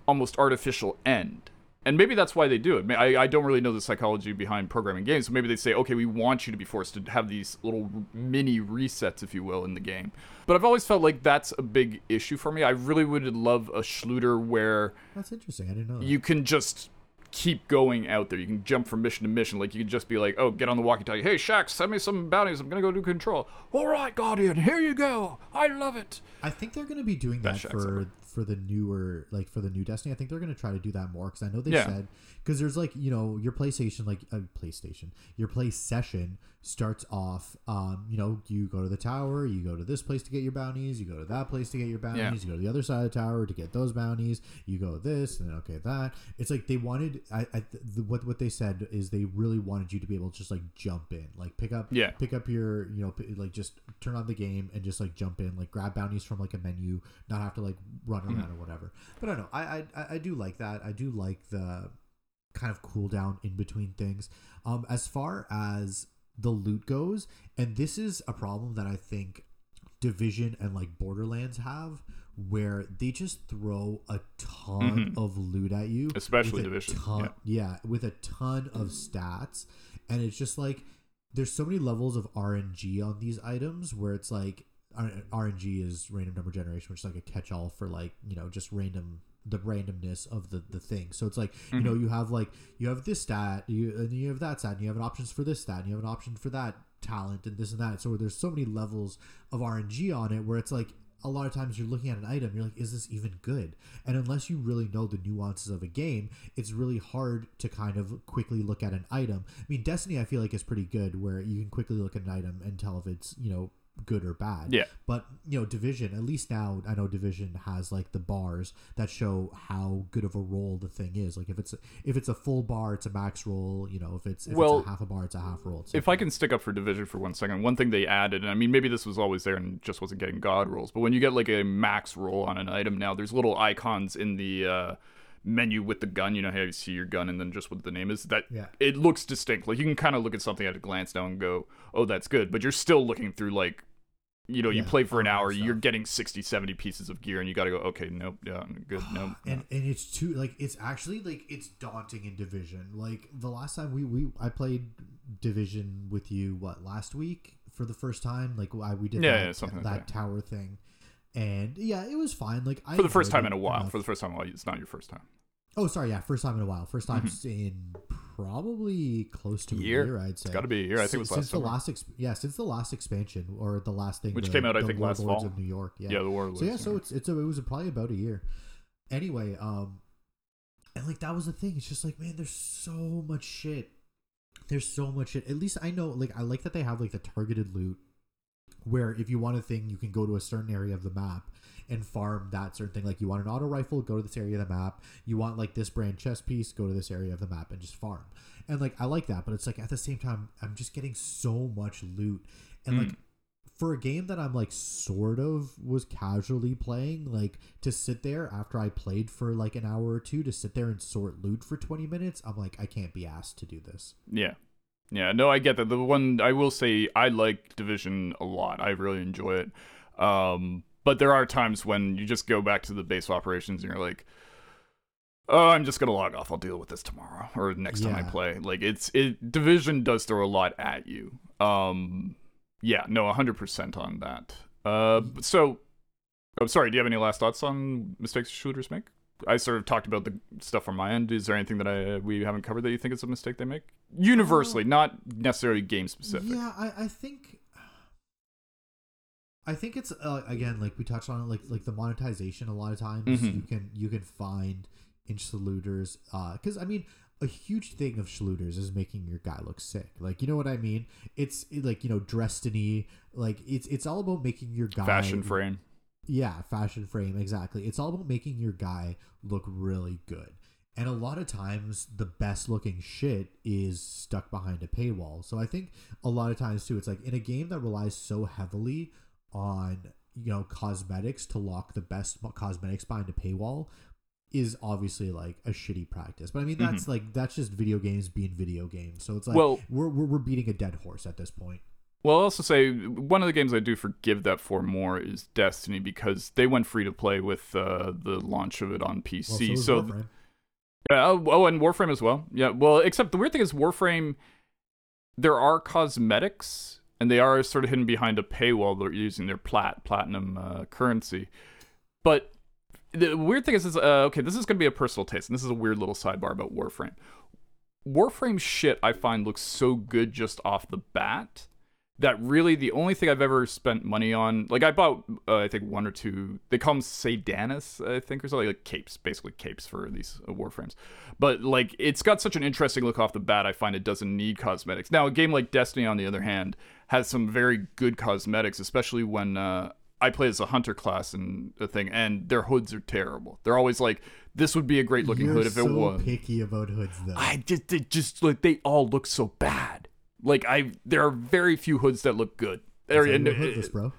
almost artificial end. And maybe that's why they do it. I, I don't really know the psychology behind programming games. So maybe they say, okay, we want you to be forced to have these little mini resets, if you will, in the game. But I've always felt like that's a big issue for me. I really would love a Shlooter where That's interesting. I didn't know. That. you can just keep going out there. You can jump from mission to mission. Like you can just be like, oh, get on the walkie-talkie. Hey, Shaxx, send me some bounties. I'm gonna go do control. All right, Guardian, here you go. I love it. I think they're going to be doing that That for for the newer like for the new Destiny. I think they're going to try to do that more because I know they Yeah. said because there's like you know your PlayStation like uh, PlayStation your play session starts off um you know you go to the tower you go to this place to get your bounties you go to that place to get your bounties Yeah. you go to the other side of the tower to get those bounties you go this and then okay that it's like they wanted I, I the, what what they said is they really wanted you to be able to just like jump in like pick up Yeah. pick up your you know p- like just turn on the game and just like jump in like grab bounties from like a menu not have to like run Mm-hmm. around or whatever. But i don't know. I, I I- do like that. I do like the kind of cool down in between things. Um as far as the loot goes and this is a problem that i think division and like borderlands have where they just throw a ton of loot at you Mm-hmm. Especially Division, ton- yeah with a ton of stats. And it's just like there's so many levels of RNG on these items where it's like RNG is random number generation, which is like a catch-all for like you know just random the randomness of the the thing. So it's like you know mm-hmm. you have like you have this stat, you and you have that stat, and you have an options for this stat, and you have an option for that talent and this and that. So there's so many levels of RNG on it where it's like a lot of times you're looking at an item, you're like, is this even good? And unless you really know the nuances of a game, it's really hard to kind of quickly look at an item. I mean, Destiny, I feel like is pretty good where you can quickly look at an item and tell if it's you know good or bad. Yeah. But you know, Division, at least now I know Division has like the bars that show how good of a roll the thing is. Like if it's if it's a full bar, it's a max roll. You know, if it's if Well, it's a half a bar, it's a half roll. If I can stick up for Division for one second, one thing they added, and I mean maybe this was always there and just wasn't getting God rolls, but when you get like a max roll on an item now, there's little icons in the uh, menu with the gun. You know how you see your gun and then just what the name is. That Yeah. it looks distinct. Like you can kind of look at something at a glance now and go, "Oh, that's good," but you're still looking through like. You know, you play for an hour, you're getting 60, 70 pieces of gear, and you got to go, okay, nope, yeah, I'm good, [SIGHS] nope. and and it's too like it's actually like it's daunting in division like the last time we we i played division with you what last week for the first time like I, we did Yeah, that, yeah, something like that that. tower thing and yeah it was fine like I for the first time in a while. enough. For the first time in a while, it's not your first time. Oh sorry yeah first time in a while first time Mm-hmm. in probably close to a Year? year, i'd say It's got to be a year. I think it was since last the last yeah since the last expansion or the last thing Which the- came out, I think, last Warlords fall. of new york yeah yeah, the war. so yeah, so it's it's a, it was probably about a year. Anyway, um, and like that was the thing. It's just like man, there's so much shit. There's so much shit. At least I know. Like I like that they have like the targeted loot, where if you want a thing, you can go to a certain area of the map and farm that certain thing. Like you want an auto rifle, go to this area of the map. You want like this brand chest piece, go to this area of the map and just farm. And like I like that, but it's like at the same time, I'm just getting so much loot and like Mm. for a game that I'm like sort of was casually playing, like to sit there after I played for like an hour or two to sit there and sort loot for 20 minutes, I'm like, I can't be asked to do this. Yeah. Yeah, no, I get that. The one I will say I like Division a lot. I really enjoy it. Um, but there are times when you just go back to the base of operations and you're like, "Oh, I'm just gonna log off. I'll deal with this tomorrow or next time I play." Like it's it Division does throw a lot at you. Um, yeah, no, 100% on that. Uh, so, I'm sorry. Do you have any last thoughts on mistakes shooters make? I sort of talked about the stuff on my end. Is there anything that I we haven't covered that you think is a mistake they make? Universally, not necessarily game specific. Yeah, I, I think I think it's uh, again like we touched on it like like the monetization a lot of times Mhm. you can you can find in Shlooters uh cuz I mean a huge thing of Shlooters is making your guy look sick. Like you know what I mean? It's like you know Destiny like it's it's all about making your guy Fashion frame. Yeah, fashion frame, exactly. It's all about making your guy look really good. And a lot of times, the best looking shit is stuck behind a paywall. So I think a lot of times, too, it's like in a game that relies so heavily on, you know, cosmetics to lock the best cosmetics behind a paywall is obviously like a shitty practice. But I mean, that's like, that's just video games being video games. So it's like, Well- we're, we're, we're beating a dead horse at this point. Well, I'll also say one of the games I do forgive that for more is Destiny because they went free to play with uh, the launch of it on PC. is so Warframe. Yeah, oh, oh, and Warframe as well. Yeah, well, except the weird thing is Warframe, there are cosmetics, and they are sort of hidden behind a paywall. They're using their plat platinum uh, currency, but the weird thing is, is uh, okay, this is going to be a personal taste, and this is a weird little sidebar about Warframe. Warframe shit I find looks so good just off the bat that really the only thing I've ever spent money on, like I bought, uh, I think one or two. They call them Syandanas, I think, or something like capes, basically capes for these uh, warframes. But like, it's got such an interesting look off the bat. I find it doesn't need cosmetics. Now, a game like Destiny, on the other hand, has some very good cosmetics, especially when uh, I play as a hunter class and a thing, and their hoods are terrible. They're always like, this would be a great looking You're hood if so it was. picky about hoods, though. I just, it just like they all look so bad. Like I, there are very few hoods that look good. There, and, hoodless, bro.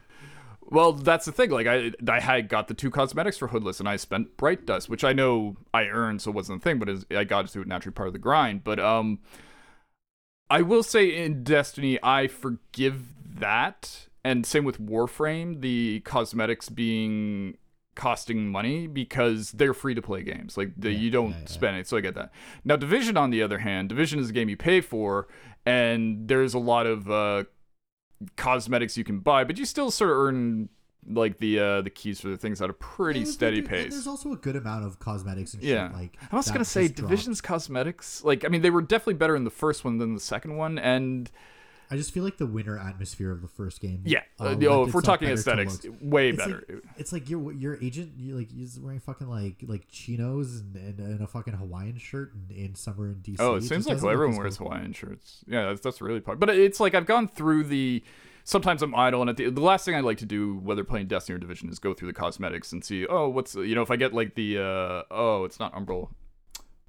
well, that's the thing. Like I, I had got the two cosmetics for hoodless, and I spent bright dust, which I know I earned, so it wasn't a thing, but is I got to do it naturally part of the grind. But um, I will say in Destiny, I forgive that, and same with Warframe, the cosmetics being costing money because they're free to play games. Like the, Yeah, you don't yeah, yeah. spend it, so I get that. Now, Division, on the other hand, Division is a game you pay for, and there's a lot of uh, cosmetics you can buy, but you still sort of earn like the uh, the keys for the things at a pretty And steady and pace. There's also a good amount of cosmetics and Yeah. shit. Like I was gonna say. Division's cosmetics. Like, I mean, they were definitely better in the first one than the second one, and I just feel like the winter atmosphere of the first game. yeah. uh, oh, if we're talking aesthetics, way It's better. Like, it's like your your agent, you like he's wearing fucking like like chinos and, and, and a fucking Hawaiian shirt in, in summer in DC. Oh, it just seems like everyone wears cool. Hawaiian shirts. Yeah, that's, that's really part. But it's like I've gone through the. Sometimes I'm idle, and at the, the last thing I like to do, whether playing Destiny or Division, is go through the cosmetics and see. Oh, what's you know if I get like the uh oh, it's not Umbral.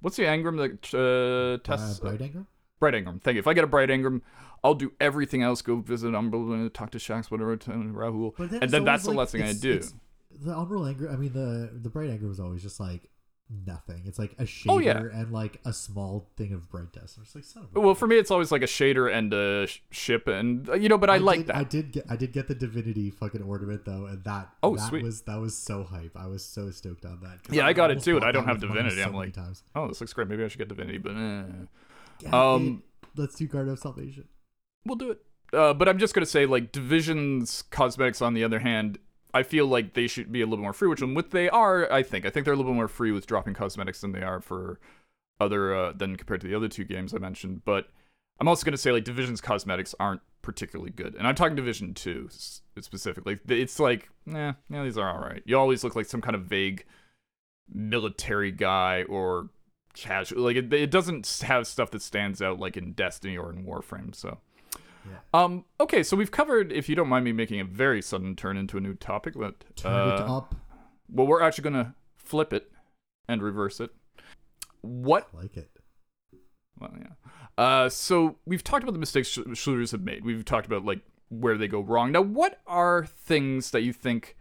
What's the Engram that uh, Uh, tests? Bright Engram? Bright Engram. Thank you. If I get a Bright Engram, I'll do everything else. Go visit Umbral, talk to Shaxx, whatever, to Rahool, and then that's the like, last thing I do. The Umbral Engram, I mean the the Bright Engram was always just like nothing. It's like a shader Oh, yeah. and like a small thing of brightness. I'm just like son Well, for me, it's always like a shader and a sh- ship, and uh, you know, but I, like did, that. I did get I did get the Divinity fucking ornament though, and that Oh, that sweet. was that was so hype. I was so stoked on that. Yeah, I got it too, and I don't have Divinity. so I'm like, times. oh, this looks great. Maybe I should get Divinity, but eh. Yeah, Um, let's do Garden of Salvation. we'll do it. Uh, but I'm just gonna say, like, Division's cosmetics, on the other hand, I feel like they should be a little more free, which what they are. I think. I think they're a little more free with dropping cosmetics than they are for other uh, than compared to the other two games I mentioned. But I'm also gonna say, like, Division's cosmetics aren't particularly good, and I'm talking Division Two specifically. It's like, eh, yeah, these are all right. You always look like some kind of vague military guy or casual. Like, it, it doesn't have stuff that stands out like in Destiny or in Warframe. So. Yeah. Um. Okay, so we've covered. If you don't mind me making a very sudden turn into a new topic, but Turn it uh, up. well, we're actually gonna flip it and reverse it. What? I like it. Well, yeah. Uh. So we've talked about the mistakes sh- shooters have made. We've talked about like where they go wrong. Now, what are things that you think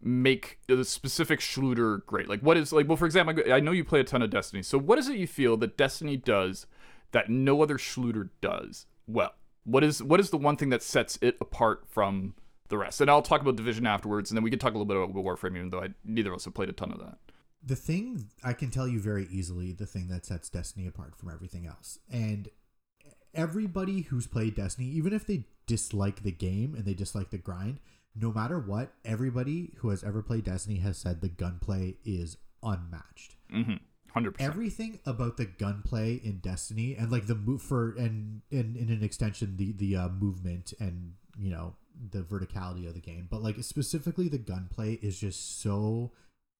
make the specific shooter great? Like, what is like? Well, for example, I know you play a ton of Destiny. So, what is it you feel that Destiny does that no other shooter does well? What is what is the one thing that sets it apart from the rest? And I'll talk about Division afterwards, and then we can talk a little bit about Warframe, even though I, neither of us have played a ton of that. The thing I can tell you very easily, the thing that sets Destiny apart from everything else, and everybody who's played Destiny, even if they dislike the game and they dislike the grind, no matter what, everybody who has ever played Destiny has said the gunplay is unmatched. Mm-hmm. Hundred percent. Everything about the gunplay in Destiny and like the move for and in in an extension the the uh, movement and you know the verticality of the game, but like specifically the gunplay is just so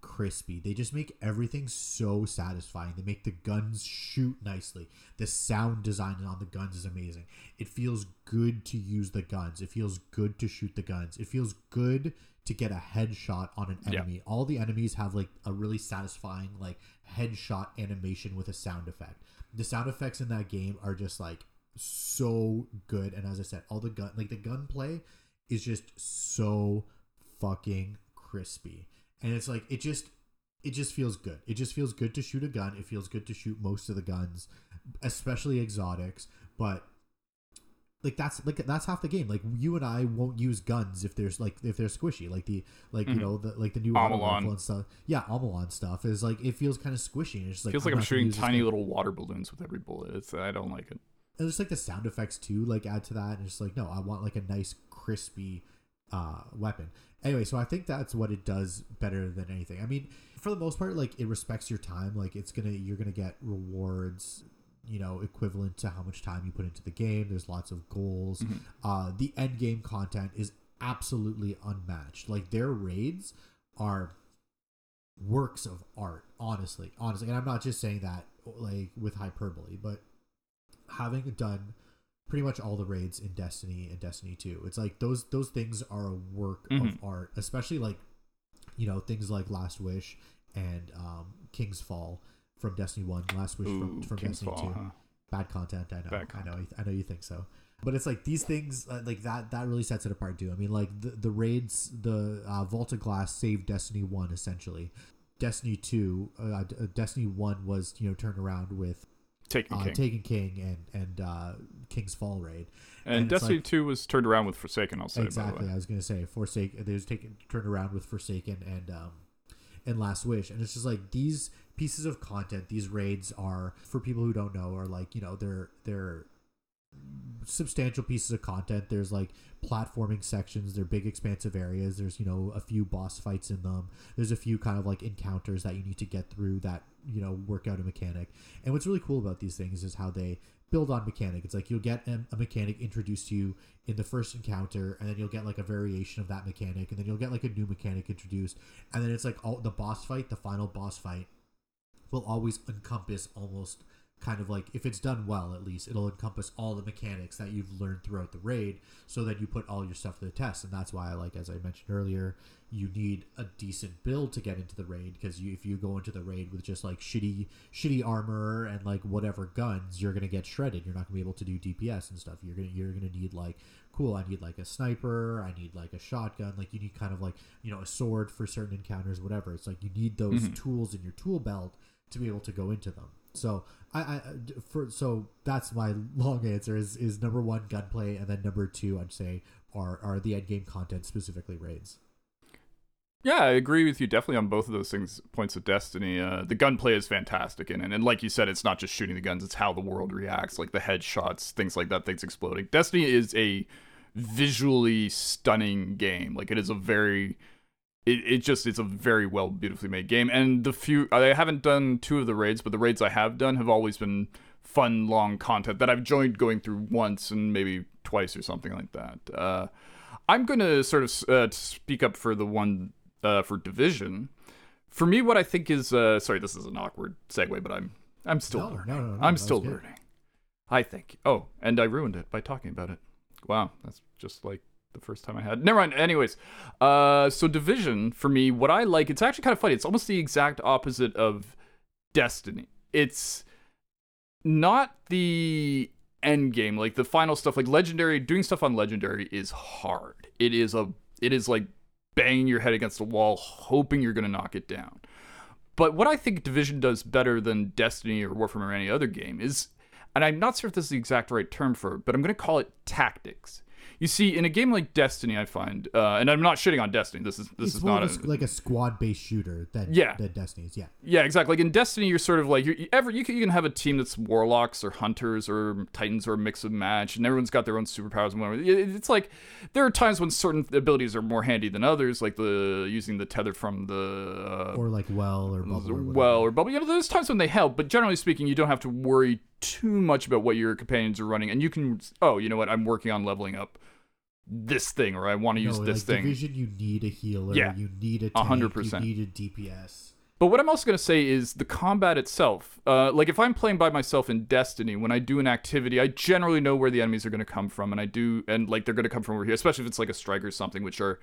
crispy. They just make everything so satisfying. They make the guns shoot nicely. The sound design on the guns is amazing. It feels good to use the guns. It feels good to shoot the guns. It feels good to get a headshot on an Yeah. enemy. All the enemies have like a really satisfying like headshot animation with a sound effect. The sound effects in that game are just like so good and as I said, all the gun like the gunplay is just so fucking crispy. And it's like it just it just feels good. It just feels good to shoot a gun. It feels good to shoot most of the guns, especially exotics, but like that's like that's half the game. Like you and I won't use guns if there's like if they're squishy. Like the like you Mhm. know the like the new Omolon. and stuff. Yeah, Omolon stuff is like it feels kind of squishy. And it's just like Feels like I'm not gonna shooting tiny little water balloons with every bullet. It's I don't like it. and just like the sound effects too like add to that and it's like no i want like a nice crispy uh weapon anyway so i think that's what it does better than anything i mean for the most part like it respects your time like it's gonna you're gonna get rewards you know equivalent to how much time you put into the game. There's lots of goals. Mhm. uh the end game content is absolutely unmatched. Like their raids are works of art honestly honestly. And i'm not just saying that like with hyperbole but having done pretty much all the raids in Destiny and Destiny 2, it's like those those things are a work Mhm. of art, especially like you know things like Last Wish and um, King's Fall from Destiny 1, Last Wish from, Ooh, from King's Destiny Fall, 2. huh? Bad content, I know. Bad I know. I know you think so. But it's like these things uh, like that that really sets it apart too. I mean like the the raids the uh, Vault of Glass saved Destiny 1 essentially. Destiny 2 uh, uh, Destiny 1 was, you know, turned around with Taken uh, King. Taken King and and uh, King's Fall raid. and and Destiny like- 2 was turned around with Forsaken, I'll say, by the exactly. I was gonna say Forsaken. They was taken turned around with Forsaken and um, in Last Wish, and it's just like these pieces of content, these raids are for people who don't know, are like you know they're they're substantial pieces of content. There's like platforming sections. They're big, expansive areas. There's you know a few boss fights in them. There's a few kind of like encounters that you need to get through that you know work out a mechanic. And what's really cool about these things is how they build on mechanic. It's like you'll get a, mechanic introduced to you in the first encounter, and then you'll get like a variation of that mechanic, and then you'll get like a new mechanic introduced, and then it's like all the boss fight, the final boss fight, will always encompass almost kind of like if it's done well at least it'll encompass all the mechanics that you've learned throughout the raid so that you put all your stuff to the test and that's why like as i mentioned earlier you need a decent build to get into the raid because you if you go into the raid with just like shitty shitty armor and like whatever guns you're gonna get shredded. You're not gonna be able to do dps and stuff. You're gonna you're gonna need like cool i need like a sniper i need like a shotgun like you need kind of like you know a sword for certain encounters whatever. It's like you need those mm-hmm. tools in your tool belt to be able to go into them so I, I for so that's my long answer is is number one gunplay and then number two I'd say are are the end game content specifically raids. Yeah, I agree with you definitely on both of those things. Points of Destiny. Uh, the gunplay is fantastic in it, and like you said, it's not just shooting the guns; it's how the world reacts, like the headshots, things like that, things exploding. Destiny is a visually stunning game. Like it is a very it, it just it's a very well beautifully made game. And the few i haven't done two of the raids but the raids i have done have always been fun long content that i've joined going through once and maybe twice or something like that. Uh, i'm gonna sort of uh, speak up for the one uh, for division. For me what i think is uh, sorry this is an awkward segue but i'm i'm still No, learning. no, no, no, i'm still good. learning. I think oh and i ruined it by talking about it. Wow that's just like the first time I had. Never mind. Anyways, uh, so Division for me, what I like, it's actually kind of funny. It's almost the exact opposite of Destiny. It's not the end game, like the final stuff. Like Legendary, doing stuff on Legendary is hard. It is a, it is like banging your head against the wall, hoping you're gonna knock it down. But what I think Division does better than Destiny or Warframe or any other game is, and I'm not sure if this is the exact right term for it, but I'm to call it tactics. You see, in a game like Destiny, I find, uh, and I'm not shitting on Destiny. This is this it's is not a, a, like a squad based shooter that Yeah. that Destiny's yeah. yeah, exactly. Like in Destiny, you're sort of like you're, ever you can, you can have a team that's warlocks or hunters or titans or a mix of match, and everyone's got their own superpowers and whatever. It- It's like there are times when certain abilities are more handy than others, like the using the tether from the uh, Or like well or bubble or well or bubble. You know, there's times when they help, but generally speaking, you don't have to worry too much about what your companions are running, and you can. Oh, you know what? I'm working on leveling up this thing, or I want to use this like thing. Division, you need a healer. Yeah. you need a tank, hundred percent. You need a DPS. But what I'm also going to say is the combat itself. Uh, like if I'm playing by myself in Destiny, when I do an activity, I generally know where the enemies are going to come from, and I do, and like they're going to come from over here, especially if it's like a strike or something, which are,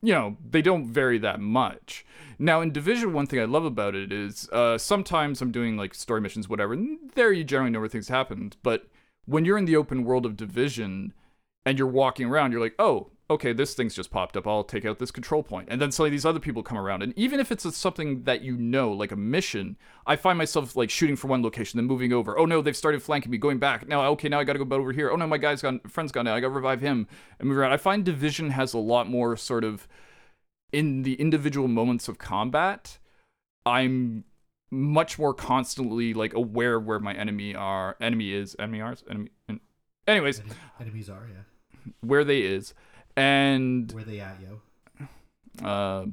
you know, they don't vary that much. Now in Division, one thing I love about it is uh, sometimes I'm doing like story missions, whatever. And there you generally know where things happened, but when you're in the open world of Division and you're walking around, you're like, oh, okay, this thing's just popped up. I'll take out this control point. And then suddenly these other people come around. And even if it's a, something that you know, like a mission, I find myself like shooting from one location, then moving over. Oh no, they've started flanking me, going back. Now, okay, now I gotta go over here. Oh no, my guy's gone, friend's gone now. I gotta revive him and move around. I find Division has a lot more sort of in the individual moments of combat. I'm much more constantly like aware of where my enemy are enemy is enemy are enemy anyways [LAUGHS] Enemies are yeah. Where they is and Where they at, yo? uh,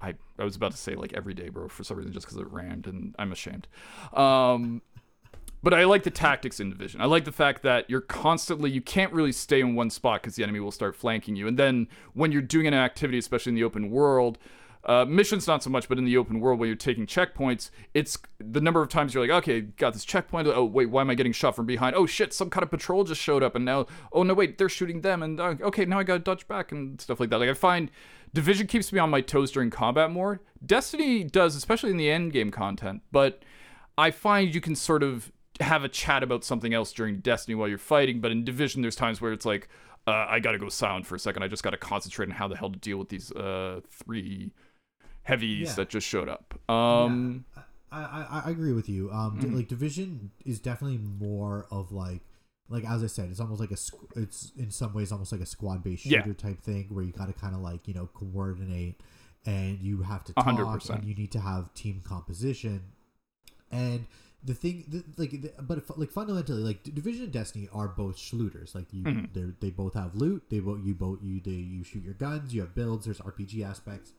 I I was about to say like every day, bro, for some reason, just because it rhymed, and I'm ashamed. Um, but I like the tactics in Division. I like the fact that you're constantly you can't really stay in one spot because the enemy will start flanking you, and then when you're doing an activity, especially in the open world. Uh, missions not so much, but in the open world when you're taking checkpoints, it's the number of times you're like, okay, got this checkpoint. Oh wait, why am I getting shot from behind? Oh shit, some kind of patrol just showed up, and now, oh no, wait, they're shooting them, and uh, okay, now I got to dodge back and stuff like that. Like I find Division keeps me on my toes during combat more. Destiny does, especially in the end game content, but I find you can sort of have a chat about something else during Destiny while you're fighting, but in Division, there's times where it's like, uh, I gotta go silent for a second. I just gotta concentrate on how the hell to deal with these uh, three heavies Yeah. that just showed up. Um, I, I I agree with you. Um, Mm-hmm. like Division is definitely more of like like as I said, it's almost like a squ- it's in some ways almost like a squad based Yeah. shooter type thing where you got to kind of like you know coordinate and you have to talk hundred percent. and you need to have team composition and the thing the, like the, but if, like fundamentally like division and destiny are both shooters like you Mhm. they're they both have loot they both you both you they you shoot your guns you have builds there's rpg aspects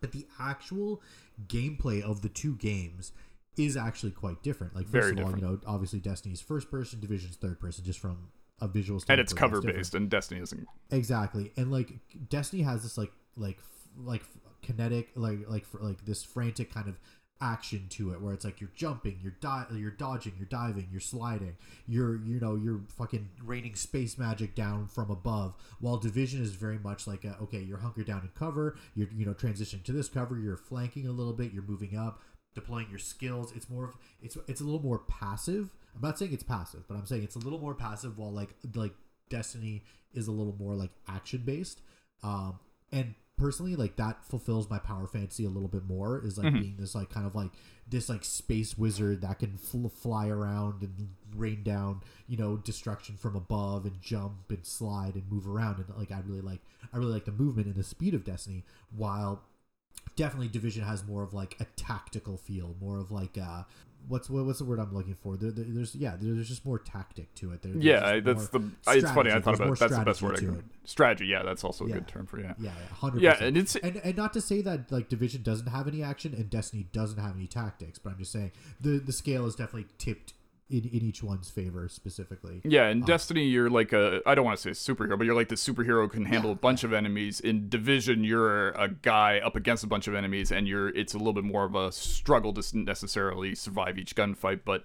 but the actual gameplay of the two games is actually quite different like first Very of all different. you know obviously destiny's first person division's third person just from a visual standpoint. and it's cover based, and Destiny isn't. Exactly, and like Destiny has this like like like kinetic like like like this frantic kind of action to it where it's like you're jumping, you're di- you're dodging, you're diving, you're sliding, you're you know you're fucking raining space magic down from above. While Division is very much like a, okay, you're hunkered down in cover, you're you know transitioning to this cover, you're flanking a little bit, you're moving up, deploying your skills. It's more of it's it's a little more passive. I'm not saying it's passive, but I'm saying it's a little more passive while like like Destiny is a little more like action based. Um, and personally, like that fulfills my power fantasy a little bit more. Is like Mhm. being this like kind of like this like space wizard that can fl- fly around and rain down you know destruction from above and jump and slide and move around and like I really like I really like the movement and the speed of Destiny while definitely division has more of like a tactical feel more of like uh what's what, what's the word i'm looking for there, there- there's yeah there- there's just more tactic to it there, Yeah, that's the. I- It's funny. I thought about that's the best word I strategy it. Strategy. Yeah, that's also a Yeah. good term for yeah. yeah yeah 100% Yeah, and it's and, and not to say that like division doesn't have any action and destiny doesn't have any tactics but i'm just saying the the scale is definitely tipped in, in each one's favor specifically Yeah, in Um, Destiny, you're like a I don't want to say a superhero, but you're like the superhero who can handle Yeah, a bunch of enemies. In Division, you're a guy up against a bunch of enemies, and you're it's a little bit more of a struggle to necessarily survive each gunfight. But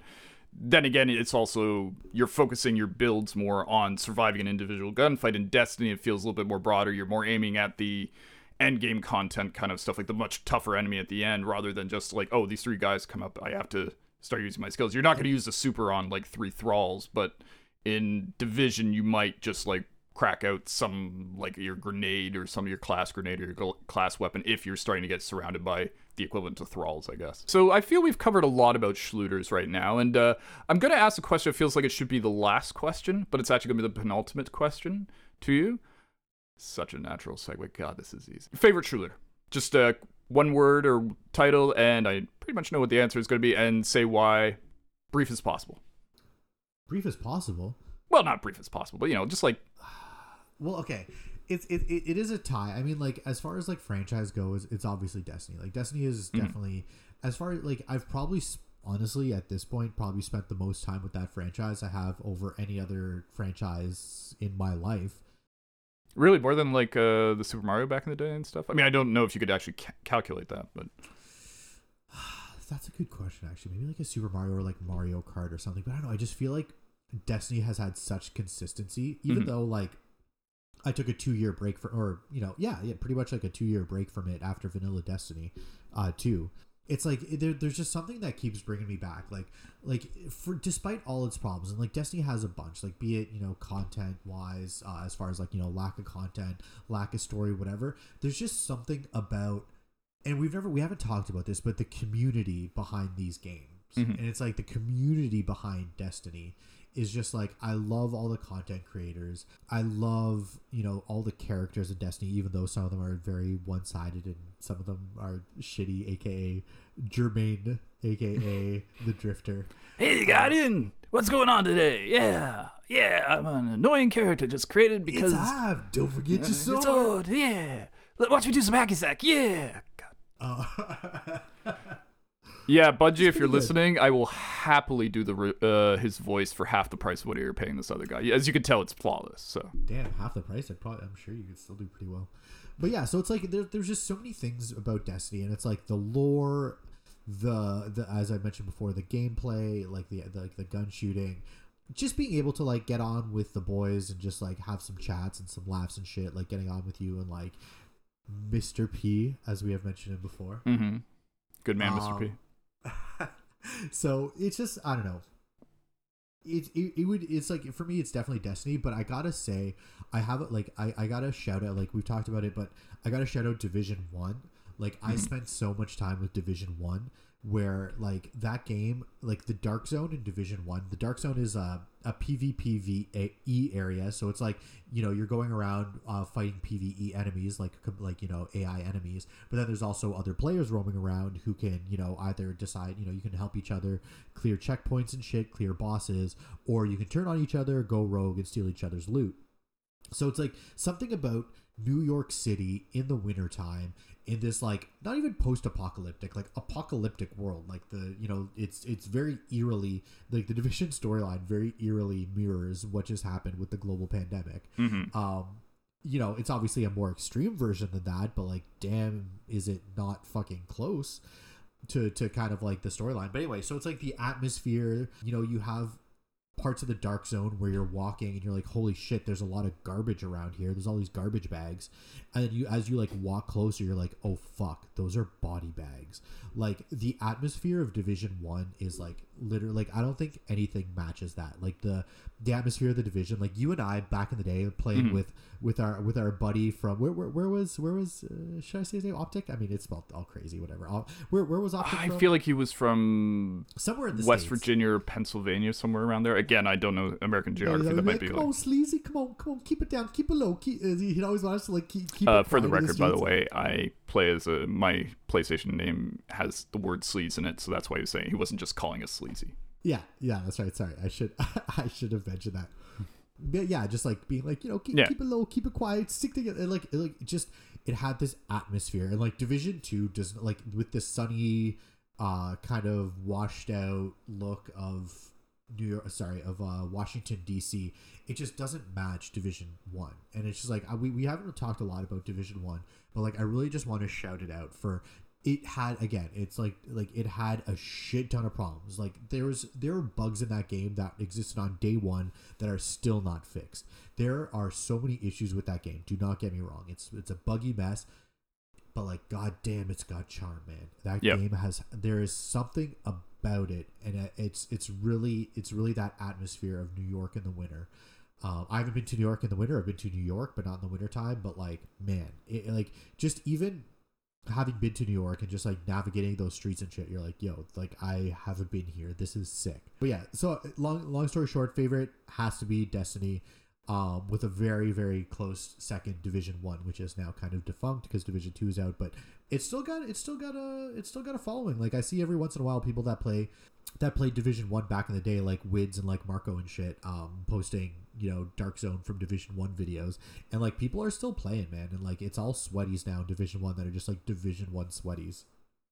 then again, it's also you're focusing your builds more on surviving an individual gunfight. In Destiny, it feels a little bit more broader. You're more aiming at the end game content kind of stuff, like the much tougher enemy at the end, rather than just like, oh, these three guys come up, I have to start using my skills. You're not going to use the super on like three thralls, but in Division, you might just like crack out some like your grenade or some of your class grenade or your class weapon if you're starting to get surrounded by the equivalent to thralls, I guess. So I feel we've covered a lot about Shlooters right now, and uh, I'm going to ask a question. It feels like it should be the last question, but it's actually going to be the penultimate question to you. Such a natural segue. God, this is easy. Favorite Shlooter? Just uh, one word or title, and I pretty much know what the answer is going to be, and say why. Brief as possible. brief as possible Well, not brief as possible, but you know, just like [SIGHS] Well, okay. It's it, it, it is a tie. I mean, like as far as like franchise goes, it's obviously Destiny. Like Destiny is Mhm. definitely as far as like I've probably honestly at this point probably spent the most time with that franchise I have over any other franchise in my life. Really more than like uh, the Super Mario back in the day and stuff. I mean, I don't know if you could actually ca- calculate that, but [SIGHS] That's a good question, actually. Maybe like a Super Mario or like Mario Kart or something. But I don't know. I just feel like Destiny has had such consistency, even Mhm. though like I took a two year break for, or you know, yeah, yeah, pretty much like a two year break from it after Vanilla Destiny, uh, two. It's like there, there's just something that keeps bringing me back. Like, like for despite all its problems, and like Destiny has a bunch, like be it you know content wise, uh, as far as like you know lack of content, lack of story, whatever. There's just something about and we've never we haven't talked about this but the community behind these games Mhm. and it's like the community behind destiny is just like i love all the content creators i love you know all the characters in destiny even though some of them are very one-sided and some of them are shitty aka germain aka [LAUGHS] the drifter Hey, Guardian! What's going on today? Yeah, yeah, I'm an annoying character just created because. it's Av. don't forget your sword. It's old, yeah. Let- Watch me do some hacky sack, yeah. God. Uh, [LAUGHS] yeah, Budgie, if you're good. listening, I will happily do the uh, his voice for half the price of what you're paying this other guy. As you can tell, it's flawless. So damn half the price i'd probably i'm sure you could still do pretty well but yeah so it's like there, there's just so many things about destiny and it's like the lore the the as i mentioned before the gameplay like the, the like the gun shooting just being able to like get on with the boys and just like have some chats and some laughs and shit like getting on with you and like mr p as we have mentioned him before hmm good man, Mr. P. [LAUGHS] so it's just I don't know. It, it, it would it's like for me it's definitely Destiny, but I gotta say I have it like I, I gotta shout out like we've talked about it, but I gotta shout out Division One. Like I mm-hmm. spent so much time with Division One, where like that game, like the Dark Zone in Division One, the Dark Zone is a a PvPvE area, so it's like you know you're going around uh, fighting PVE enemies, like like you know AI enemies, but then there's also other players roaming around who can you know either decide you know you can help each other clear checkpoints and shit, clear bosses, or you can turn on each other, go rogue, and steal each other's loot. So it's like something about New York City in the wintertime in this like not even post-apocalyptic like apocalyptic world. Like the you know it's it's very eerily like the division storyline very eerily mirrors what just happened with the global pandemic. Um you know it's obviously a more extreme version than that but like damn is it not fucking close to to kind of like the storyline. But anyway so it's like the atmosphere you know you have parts of the dark zone where you're walking and you're like holy shit there's a lot of garbage around here. There's all these garbage bags. And you as you like walk closer you're like oh fuck those are body bags. Like the atmosphere of division 1 is like literally like i don't think anything matches that like the the atmosphere of the division like you and i back in the day playing Mm-hmm. with with our with our buddy from where where, where was where was uh, should i say his name optic i mean it's spelled all crazy whatever where where was optic I from? feel like he was from somewhere in the West States. Virginia or Pennsylvania, somewhere around there. Again, I don't know American geography. Yeah, that might like, be come like. on, sleazy, come on, come on, keep it down, keep it low. Keep, uh, he'd always want us to like keep. keep Uh, it for the record, by the way, I play as a my PlayStation name has the word sleaze in it, so that's why he was saying he wasn't just calling us sleazy. Yeah, yeah, that's right. Sorry, I should, [LAUGHS] I should have mentioned that. But yeah, just like being like you know, keep, Yeah. keep it low, keep it quiet, stick together. and, Like, it, like just it had this atmosphere, and like Division Two does like with this sunny, uh, kind of washed out look of New York. Sorry, of uh, Washington D.C. It just doesn't match Division One, and it's just like uh, we we haven't talked a lot about Division One, but like I really just want to shout it out for it had again it's like like it had a shit ton of problems like there was there were bugs in that game that existed on day one that are still not fixed there are so many issues with that game do not get me wrong it's it's a buggy mess but like god damn it's got charm man that Yep. game has there is something about it and it's it's really it's really that atmosphere of new york in the winter um, I haven't been to New York in the winter. I've been to New York, but not in the winter time. But like, man, it, like just even having been to New York and just like navigating those streets and shit, you're like, yo, like I haven't been here. This is sick. But yeah, so long long story short, favorite has to be Destiny. Um, with a very very close second Division One, which is now kind of defunct because Division Two is out, but it's still got it's still got a it's still got a following. Like I see every once in a while people that play that played Division One back in the day, like Wids and like Marco and shit, um, posting you know Dark Zone from Division One videos, and like people are still playing, man, and like it's all sweaties now in Division One that are just like Division One sweaties.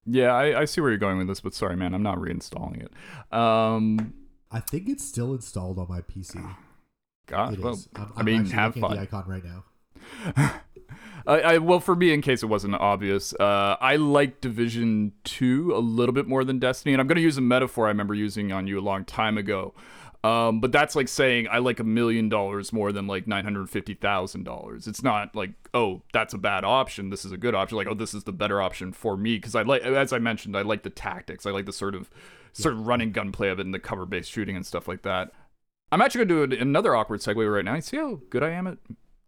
Yeah, I, I see where you're going with this, but sorry, man, I'm not reinstalling it. Um, I think it's still installed on my PC. God, well, I'm, I mean, have fun. the icon right now. [LAUGHS] I, I well for me in case it wasn't obvious uh, i like division 2 a little bit more than destiny and i'm going to use a metaphor i remember using on you a long time ago um, but that's like saying i like a million dollars more than like $950000 it's not like oh that's a bad option this is a good option like oh this is the better option for me because i like as i mentioned i like the tactics i like the sort of sort of running gunplay of it and the cover based shooting and stuff like that i'm actually going to do another awkward segue right now you see how good i am at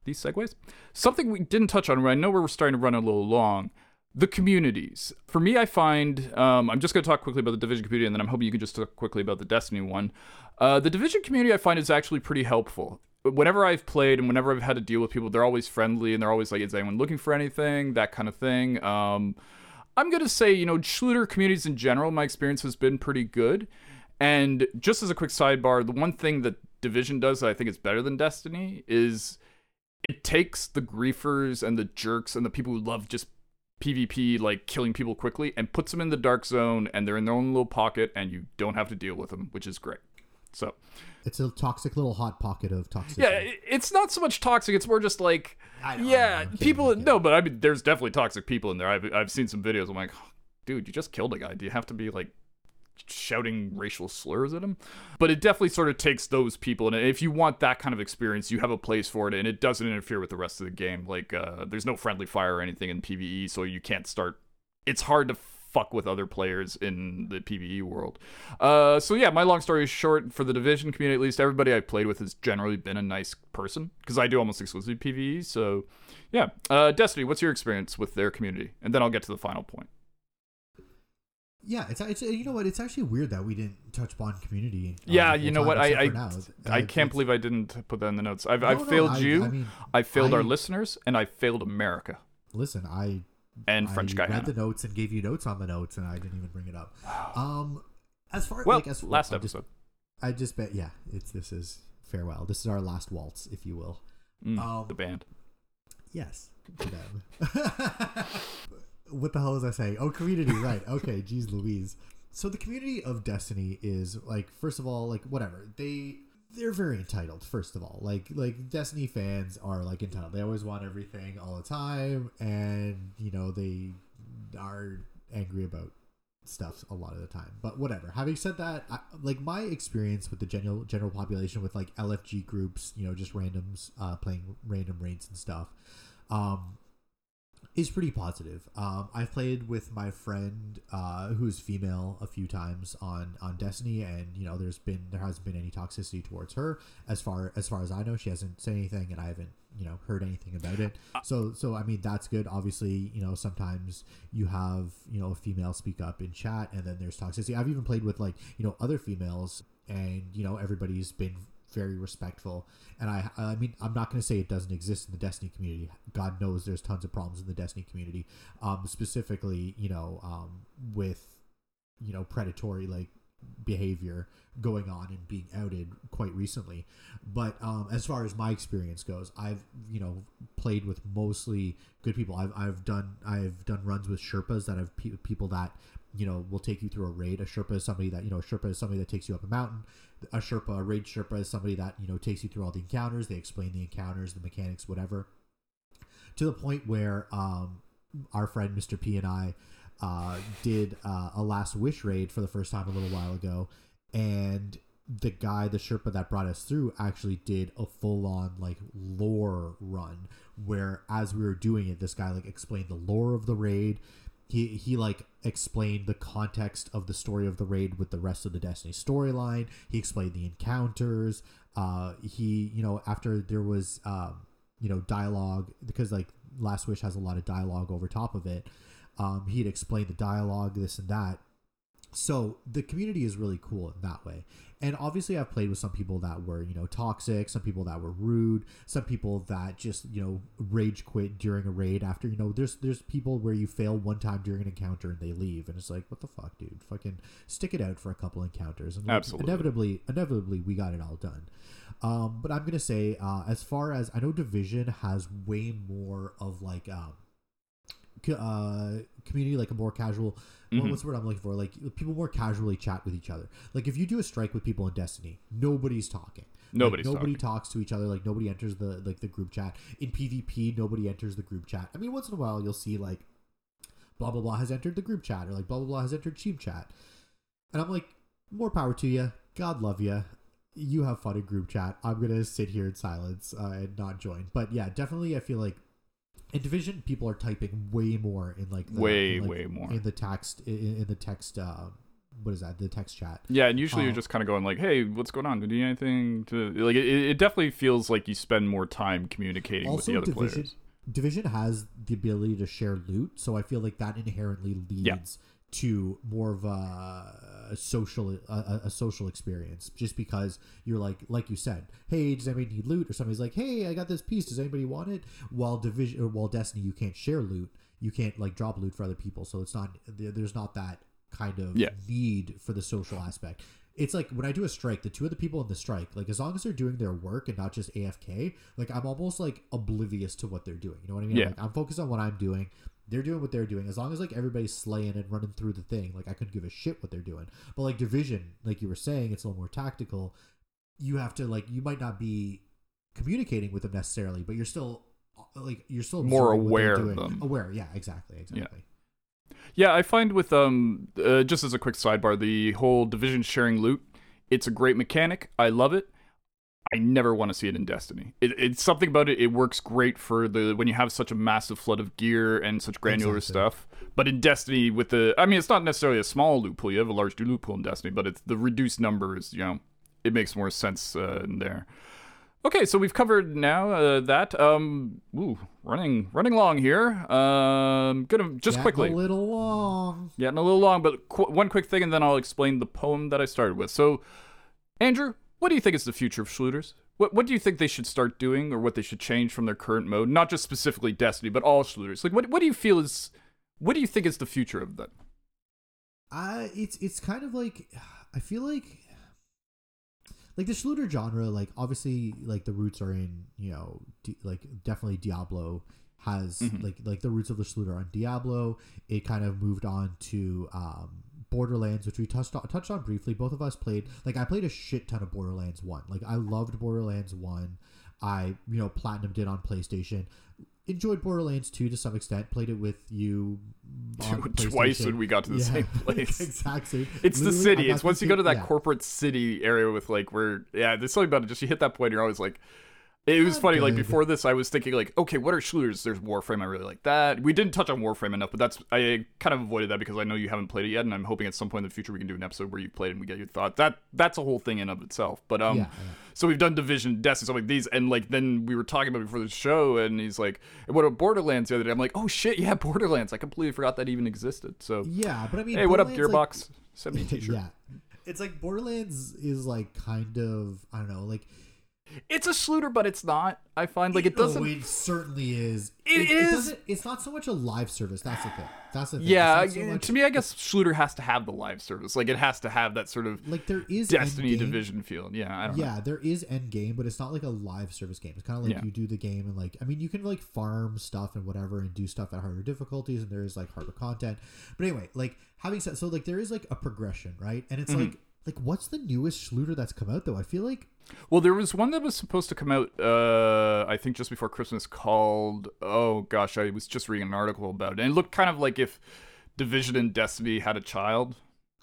these segues. Something we didn't touch on, I know we're starting to run a little long. The communities. For me, I find, um, I'm just going to talk quickly about the Division community, and then I'm hoping you can just talk quickly about the Destiny one. Uh, the Division community, I find, is actually pretty helpful. Whenever I've played and whenever I've had to deal with people, they're always friendly and they're always like, is anyone looking for anything? That kind of thing. Um, I'm going to say, you know, shooter communities in general, my experience has been pretty good. And just as a quick sidebar, the one thing that Division does that I think is better than Destiny is it takes the griefers and the jerks and the people who love just PvP, like killing people quickly, and puts them in the dark zone and they're in their own little pocket and you don't have to deal with them, which is great. So, It's a toxic little hot pocket of toxicity. yeah, it's not so much toxic, it's more just like, yeah, kidding, people, no, but I mean, there's definitely toxic people in there. I've, I've seen some videos, I'm like, dude, you just killed a guy. Do you have to be like, shouting racial slurs at him. But it definitely sort of takes those people, and if you want that kind of experience, you have a place for it, and it doesn't interfere with the rest of the game. Like, uh, there's no friendly fire or anything in PVE, so you can't start. It's hard to fuck with other players in the PvE world. Uh, so yeah, my long story is short, for the Division community at least, everybody I've played with has generally been a nice person because I do almost exclusively PvE. So yeah, uh, Destiny, what's your experience with their community? And then I'll get to the final point. Yeah, it's, it's you know what? It's actually weird that we didn't touch upon community. uh, Yeah, the you know what? I I, now. I can't believe I didn't put that in the notes. I've No, I've no, failed I- you. I mean, I failed I- our listeners, and I failed America Listen, I and French guy read the notes and gave you notes on the notes, and I didn't even bring it up. [SIGHS] Um, as far well, like as last I just, episode. I just bet yeah, it's this is farewell. This is our last waltz, if you will. Mm, um, the band. Yes. [LAUGHS] [LAUGHS] what the hell was I saying? Oh, community, right? Okay, [LAUGHS] geez, Louise. So the community of Destiny is like, first of all, like whatever they they're very entitled. First of all, like like Destiny fans are like entitled. They always want everything all the time, and you know they are angry about stuff a lot of the time. But whatever. Having said that, I, like my experience with the general general population with like LFG groups, you know, just randoms uh, playing random raids and stuff, um, is pretty positive. Um, I've played with my friend uh, who's female a few times on on Destiny, and you know, there's been there hasn't been any toxicity towards her as far as far as I know. She hasn't said anything, and I haven't you know heard anything about it. So so I mean that's good. Obviously, you know sometimes you have you know a female speak up in chat, and then there's toxicity. I've even played with like you know other females, and you know everybody's been very respectful. And I, I mean, I'm not going to say it doesn't exist in the Destiny community. God knows there's tons of problems in the Destiny community. Um, specifically, you know, um, with you know predatory like behavior going on and being outed quite recently. But um, as far as my experience goes, I've you know played with mostly good people. I've I've done I've done runs with Sherpas that have pe- people that you know will take you through a raid. A Sherpa is somebody that you know. Sherpa is somebody that takes you up a mountain. A Sherpa, a raid Sherpa, is somebody that you know takes you through all the encounters. They explain the encounters, the mechanics, whatever. To the point where um, our friend Mr. P and I uh, did uh, a last wish raid for the first time a little while ago, and the guy, the Sherpa that brought us through, actually did a full on like lore run where as we were doing it, this guy like explained the lore of the raid. He he like explained the context of the story of the raid with the rest of the Destiny storyline. He explained the encounters. Uh, he you know after there was um you know dialogue because like Last Wish has a lot of dialogue over top of it. Um, he'd explain the dialogue, this and that. So the community is really cool in that way. And obviously, I've played with some people that were, you know, toxic, some people that were rude, some people that just, you know, rage quit during a raid after, you know, there's there's people where you fail one time during an encounter and they leave, and it's like, what the fuck, dude? Fucking stick it out for a couple encounters, and Absolutely. inevitably, inevitably, we got it all done. Um, but I'm gonna say, uh, as far as I know, Division has way more of like um, uh, community, like a more casual. Mhm. What's the word I'm looking for? Like people more casually chat with each other. Like if you do a strike with people in Destiny, nobody's talking. Like, nobody talking. talks to each other. Like nobody enters the like the group chat. In PvP, nobody enters the group chat. I mean, once in a while you'll see like blah blah blah has entered the group chat or like blah blah blah has entered team chat, and I'm like, more power to you. God love you. You have fun in group chat. I'm gonna sit here in silence uh, and not join. But yeah, definitely, I feel like in Division, people are typing way more in like the, Way, in, like, way more. in the text in, in the text. Uh, what is that? The text chat. Yeah, and usually you're Uh, just kind of going like, "Hey, what's going on? Do you need anything?" To like, it, it definitely feels like you spend more time communicating with the other Division players. Division has the ability to share loot, so I feel like that inherently leads to more of a, a social a, a- social experience. Just because you're like like you said, hey, does anybody need loot? Or somebody's like, hey, I got this piece. Does anybody want it? While Division or while Destiny, you can't share loot. You can't like drop loot for other people, so it's not there's not that kind of Yeah. need for the social aspect. It's like when I do a strike, the two of the people in the strike, like as long as they're doing their work and not just AFK, like I'm almost like oblivious to what they're doing. You know what I mean? Yeah. Like, I'm focused on what I'm doing. They're doing what they're doing. As long as like everybody's slaying and running through the thing, like I couldn't give a shit what they're doing. But like division, like you were saying, it's a little more tactical. You have to like you might not be communicating with them necessarily, but you're still like you're still More observing what they're aware of them. Aware, yeah, exactly, exactly. Yeah, I find with um uh, just as a quick sidebar, the whole division sharing loot, it's a great mechanic. I love it. I never want to see it in Destiny. It, it's something about it. It works great for the when you have such a massive flood of gear and such granular Exactly. stuff. But in Destiny, with the, I mean, it's not necessarily a small loot pool. You have a large loot pool in Destiny, but it's the reduced numbers. You know, it makes more sense uh, in there. Okay, so we've covered now uh, that. Um, ooh, running running long here. Um, gonna just Getting quickly. a little long. Getting a little long, but qu- one quick thing, and then I'll explain the poem that I started with. So, Andrew, what do you think is the future of shooters? What What do you think they should start doing, or what they should change from their current mode? Not just specifically Destiny, but all shooters. Like, what What do you feel is What do you think is the future of that? I it's it's kind of like I feel like like the Shlooter genre, like obviously like the roots are in you know di- like definitely Diablo has Mhm. like like the roots of the Shlooter on Diablo. It kind of moved on to um Borderlands, which we touched on, touched on briefly. Both of us played like I played a shit ton of Borderlands one. Like I loved Borderlands one. I you know platinum did on PlayStation. Enjoyed Borderlands 2 to some extent. Played it with you [LAUGHS] Twice when we got to the Yeah, same [LAUGHS] place. exactly. It's the Literally, I city. It's once you go to that yeah. corporate city area with like where yeah, there's something about it. Just you hit that point, you're always like. It was Not funny. Like before this, I was thinking like, okay, what are shooters? There's Warframe. I really like that. We didn't touch on Warframe enough, but that's I kind of avoided that because I know you haven't played it yet, and I'm hoping at some point in the future we can do an episode where you played and we get your thought. That that's a whole thing in of itself. But um, Yeah, yeah. so we've done Division, Destiny, stuff like these, and like then we were talking about it before the show, and he's like, "What about Borderlands?" The other day, I'm like, "Oh shit, yeah, Borderlands! I completely forgot that even existed." So Yeah, but I mean, hey, what up, Borderlands, Gearbox? Send me a [LAUGHS] T-shirt. yeah, it's like Borderlands is like kind of I don't know, like It's a Shlooter, but it's not. I find like it doesn't. Oh, it certainly is. It is- doesn't- it's not so much a live service. That's the thing. That's the thing. yeah, so much- to me, I guess Shlooter has to have the live service. Like it has to have that sort of like there is Destiny. Division feel. Yeah, I don't know. Yeah, there is end game, but it's not like a live service game. It's kind of like Yeah. you do the game and like I mean you can like farm stuff and whatever and do stuff at harder difficulties and there is like harder content. But anyway, like having said so like there is like a progression, right? And it's Mm-hmm. like like what's the newest Shlooter that's come out though? I feel like Well, there was one that was supposed to come out, uh, I think just before Christmas, called. Oh gosh, I was just reading an article about it, and it looked kind of like if Division and Destiny had a child.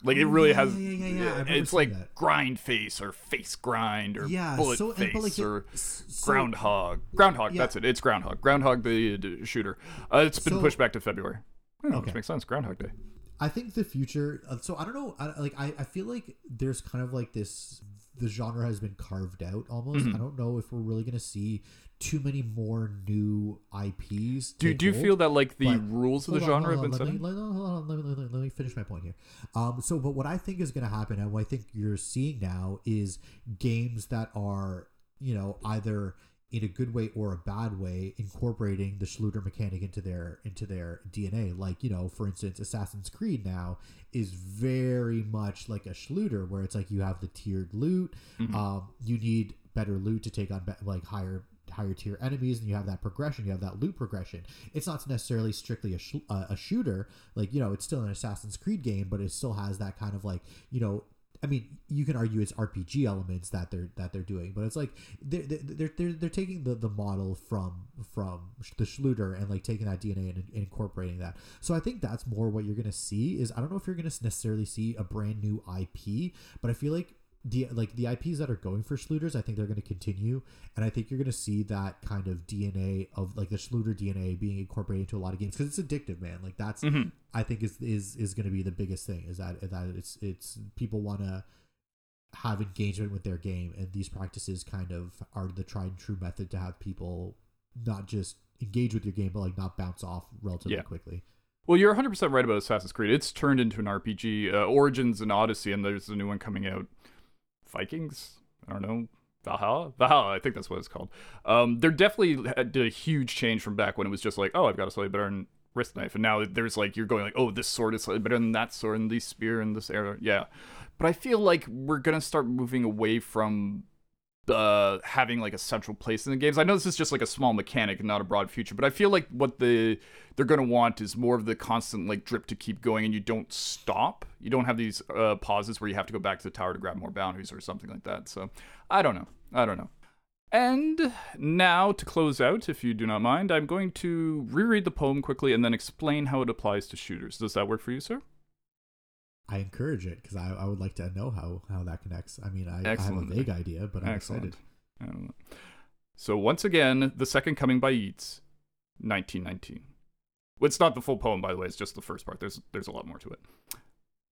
Like it Oh, really yeah, has. yeah, yeah, yeah, It's like that. grind face or face grind or yeah, bullet so face like it- or so- groundhog. Groundhog. That's it. It's groundhog. Groundhog the, the shooter. Uh, it's been So- pushed back to February. Hmm, Okay. Which makes sense. Groundhog Day. I think the future. Uh, so I don't know. I, like I, I feel like there's kind of like this. The genre has been carved out almost. Mm-hmm. I don't know if we're really gonna see too many more new IPs. Do do you hold. feel that like the rules of the on, genre have been set? let me, let, let, let, let me finish my point here. Um, so, but what I think is going to happen, and what I think you're seeing now, is games that are, you know, either in a good way or a bad way, incorporating the Shlooter mechanic into their into their DNA. Like, you know, for instance, Assassin's Creed now is very much like a Schluter, where it's like you have the tiered loot. Mm-hmm. Um, you need better loot to take on be- like higher higher tier enemies and you have that progression you have that loot progression it's not necessarily strictly a, sh- uh, a shooter like you know it's still an assassin's creed game but it still has that kind of like you know I mean, you can argue it's RPG elements that they're that they're doing, but it's like they're they're they're, they're taking the, the model from from the Shlooter and like taking that DNA and, incorporating that. So I think that's more what you're gonna see. Is I don't know if you're gonna necessarily see a brand new IP, but I feel like the like the IPs that are going for Shlooters, I think they're going to continue, and I think you're going to see that kind of DNA of like the Shlooter DNA being incorporated into a lot of games because it's addictive, man. Like that's I think is is is going to be the biggest thing is that that it's it's people want to have engagement with their game, and these practices kind of are the tried and true method to have people not just engage with your game, but like not bounce off relatively Yeah. quickly. Well, you're 100% right about Assassin's Creed. It's turned into an RPG. Uh, Origins and Odyssey, and there's a new one coming out. Vikings? I don't know. Valhalla? Valhalla, I think that's what it's called. Um, they're definitely did a huge change from back when it was just like, oh, I've got a slightly better wrist knife. And now there's like, you're going like, oh, this sword is slightly better than that sword, and this spear, and this arrow. Yeah. But I feel like we're to start moving away from uh having like a central place in the games. I know this is just like a small mechanic and not a broad future, but I feel like what the they're going to want is more of the constant like drip to keep going and you don't stop. You don't have these uh pauses where you have to go back to the tower to grab more bounties or something like that. So, I don't know. I don't know. And now to close out, if you do not mind, I'm going to reread the poem quickly and then explain how it applies to shooters. Does that work for you, sir? I encourage it because I, I would like to know how, how that connects. I mean, I, I have a vague idea, but I'm Excellent. excited. I don't know. So once again, the second coming by Yeats, 1919. It's not the full poem, by the way. It's just the first part. There's there's a lot more to it.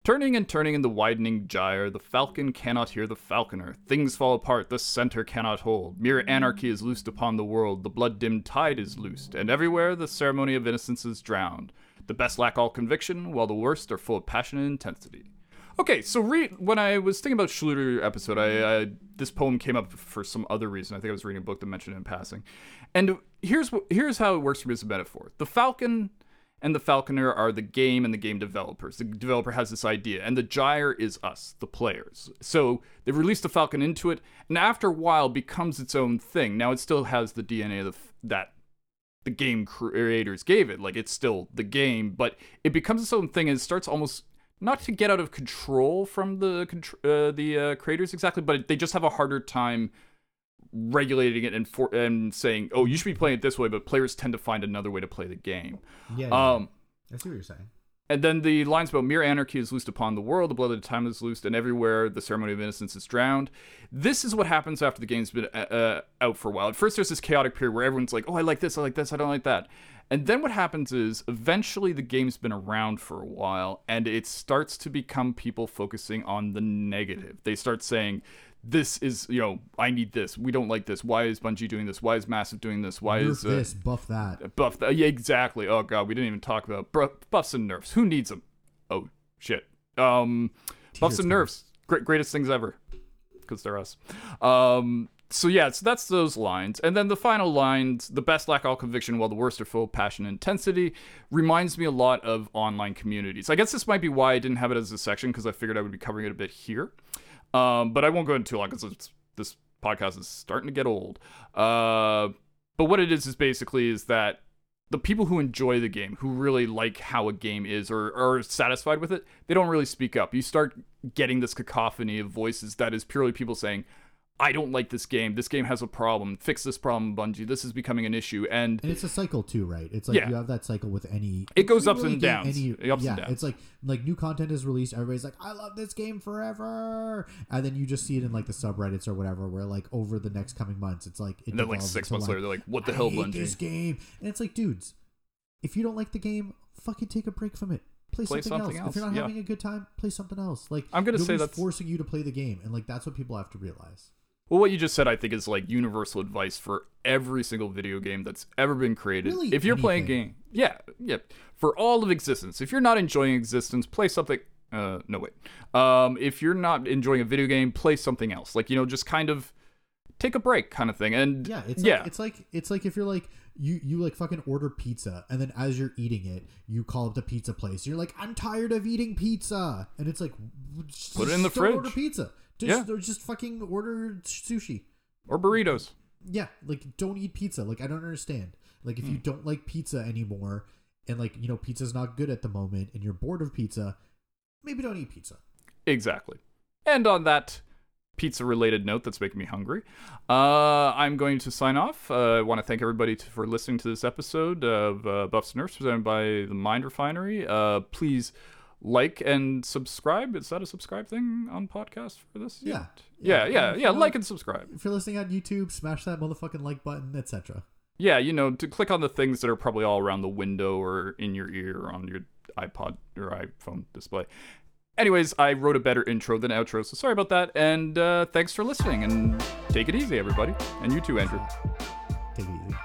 Turning and turning in the widening gyre, the falcon cannot hear the falconer. Things fall apart, the center cannot hold. Mere anarchy is loosed upon the world, the blood dimmed tide is loosed, and everywhere the ceremony of innocence is drowned. The best lack all conviction, while the worst are full of passion and intensity. Okay, so re- when I was thinking about Shlooter episode, I, I this poem came up for some other reason. I think I was reading a book that mentioned it in passing, and here's here's how it works for me as a metaphor. The falcon and the falconer are the game and the game developers. The developer has this idea, and the gyre is us, the players. So they've released the falcon into it, and after a while becomes its own thing. Now it still has the DNA of the, that the game creators gave it. Like it's still the game, but it becomes its own thing and it starts almost not to get out of control from the uh, the uh, creators exactly, but they just have a harder time regulating it and for and saying, "Oh, you should be playing it this way," but players tend to find another way to play the game. Yeah, yeah. Um, I see what you're saying. And then the lines about mere anarchy is loosed upon the world, the blood of the time is loosed, and everywhere the ceremony of innocence is drowned. This is what happens after the game's been uh, uh, out for a while. At first, there's this chaotic period where everyone's like, "Oh, I like this, I like this, I don't like that," and then what happens is eventually the game's been around for a while, and it starts to become people focusing on the negative. They start saying. This is, you know, I need this. We don't like this. Why is Bungie doing this? Why is Massive doing this? Why Nerf is uh, this, buff that. buff that. Yeah, exactly. Oh god, we didn't even talk about buffs and nerfs. Who needs them? Oh shit. Um, buffs and nerfs, great, greatest things ever, because they're us. Um, so yeah, so that's those lines, and then the final lines: the best lack all conviction, while the worst are full of passion and intensity. Reminds me a lot of online communities. I guess this might be why I didn't have it as a section because I figured I would be covering it a bit here. Um, but I won't go into too long because this podcast is starting to get old. Uh, but what it is is basically is that the people who enjoy the game, who really like how a game is or are satisfied with it, they don't really speak up. You start getting this cacophony of voices that is purely people saying, I don't like this game. This game has a problem. Fix this problem, Bungie. This is becoming an issue. And And it's a cycle too, right? It's like Yeah. you have that cycle with any. It goes ups and get downs. Ups yeah, and downs. it's like like new content is released. Everybody's like, "I love this game forever," and then you just see it in like the subreddits or whatever, where like over the next coming months, it's like it and then like six months like, later, they're like, what the I hell, hate this game, and it's like, dudes, if you don't like the game, fucking take a break from it. Play, Play something, something else. If you're not yeah. having a good time, play something else. Like I'm gonna say that's- forcing you to play the game, and like that's what people have to realize. Well, what you just said, I think, is like universal advice for every single video game that's ever been created. Really, if you're playing a game, yeah, yeah, for all of existence. If you're not enjoying existence, play something. Uh, no wait. Um, if you're not enjoying a video game, play something else. Like you know, just kind of take a break, kind of thing. And Yeah, it's yeah, Like, it's like it's like if you're like you you like fucking order pizza and then as you're eating it, you call up the pizza place. You're like, I'm tired of eating pizza, and it's like, just, Put it in the fridge Order pizza. Just, or just fucking order sushi. or burritos. Yeah, like don't eat pizza. Like I don't understand. Like if you Hmm. don't like pizza anymore, and like you know pizza's not good at the moment, and you're bored of pizza, maybe don't eat pizza. Exactly. And on that pizza related note that's making me hungry, uh, I'm going to sign off. Uh, I want to thank everybody t- for listening to this episode of uh, Buffs and Nerfs presented by the Mind Refinery. Uh, please like and subscribe. Is that a subscribe thing on podcast for this? Yeah. Yeah, Yeah. yeah, yeah. Like like- and subscribe. If you're listening on YouTube, smash that motherfucking like button, etc. Yeah, you know, to click on the things that are probably all around the window or in your ear or on your iPod or iPhone display. Anyways, I wrote a better intro than outro, so sorry about that. And uh, thanks for listening. And take it easy, everybody. And you too, Andrew. Take it easy.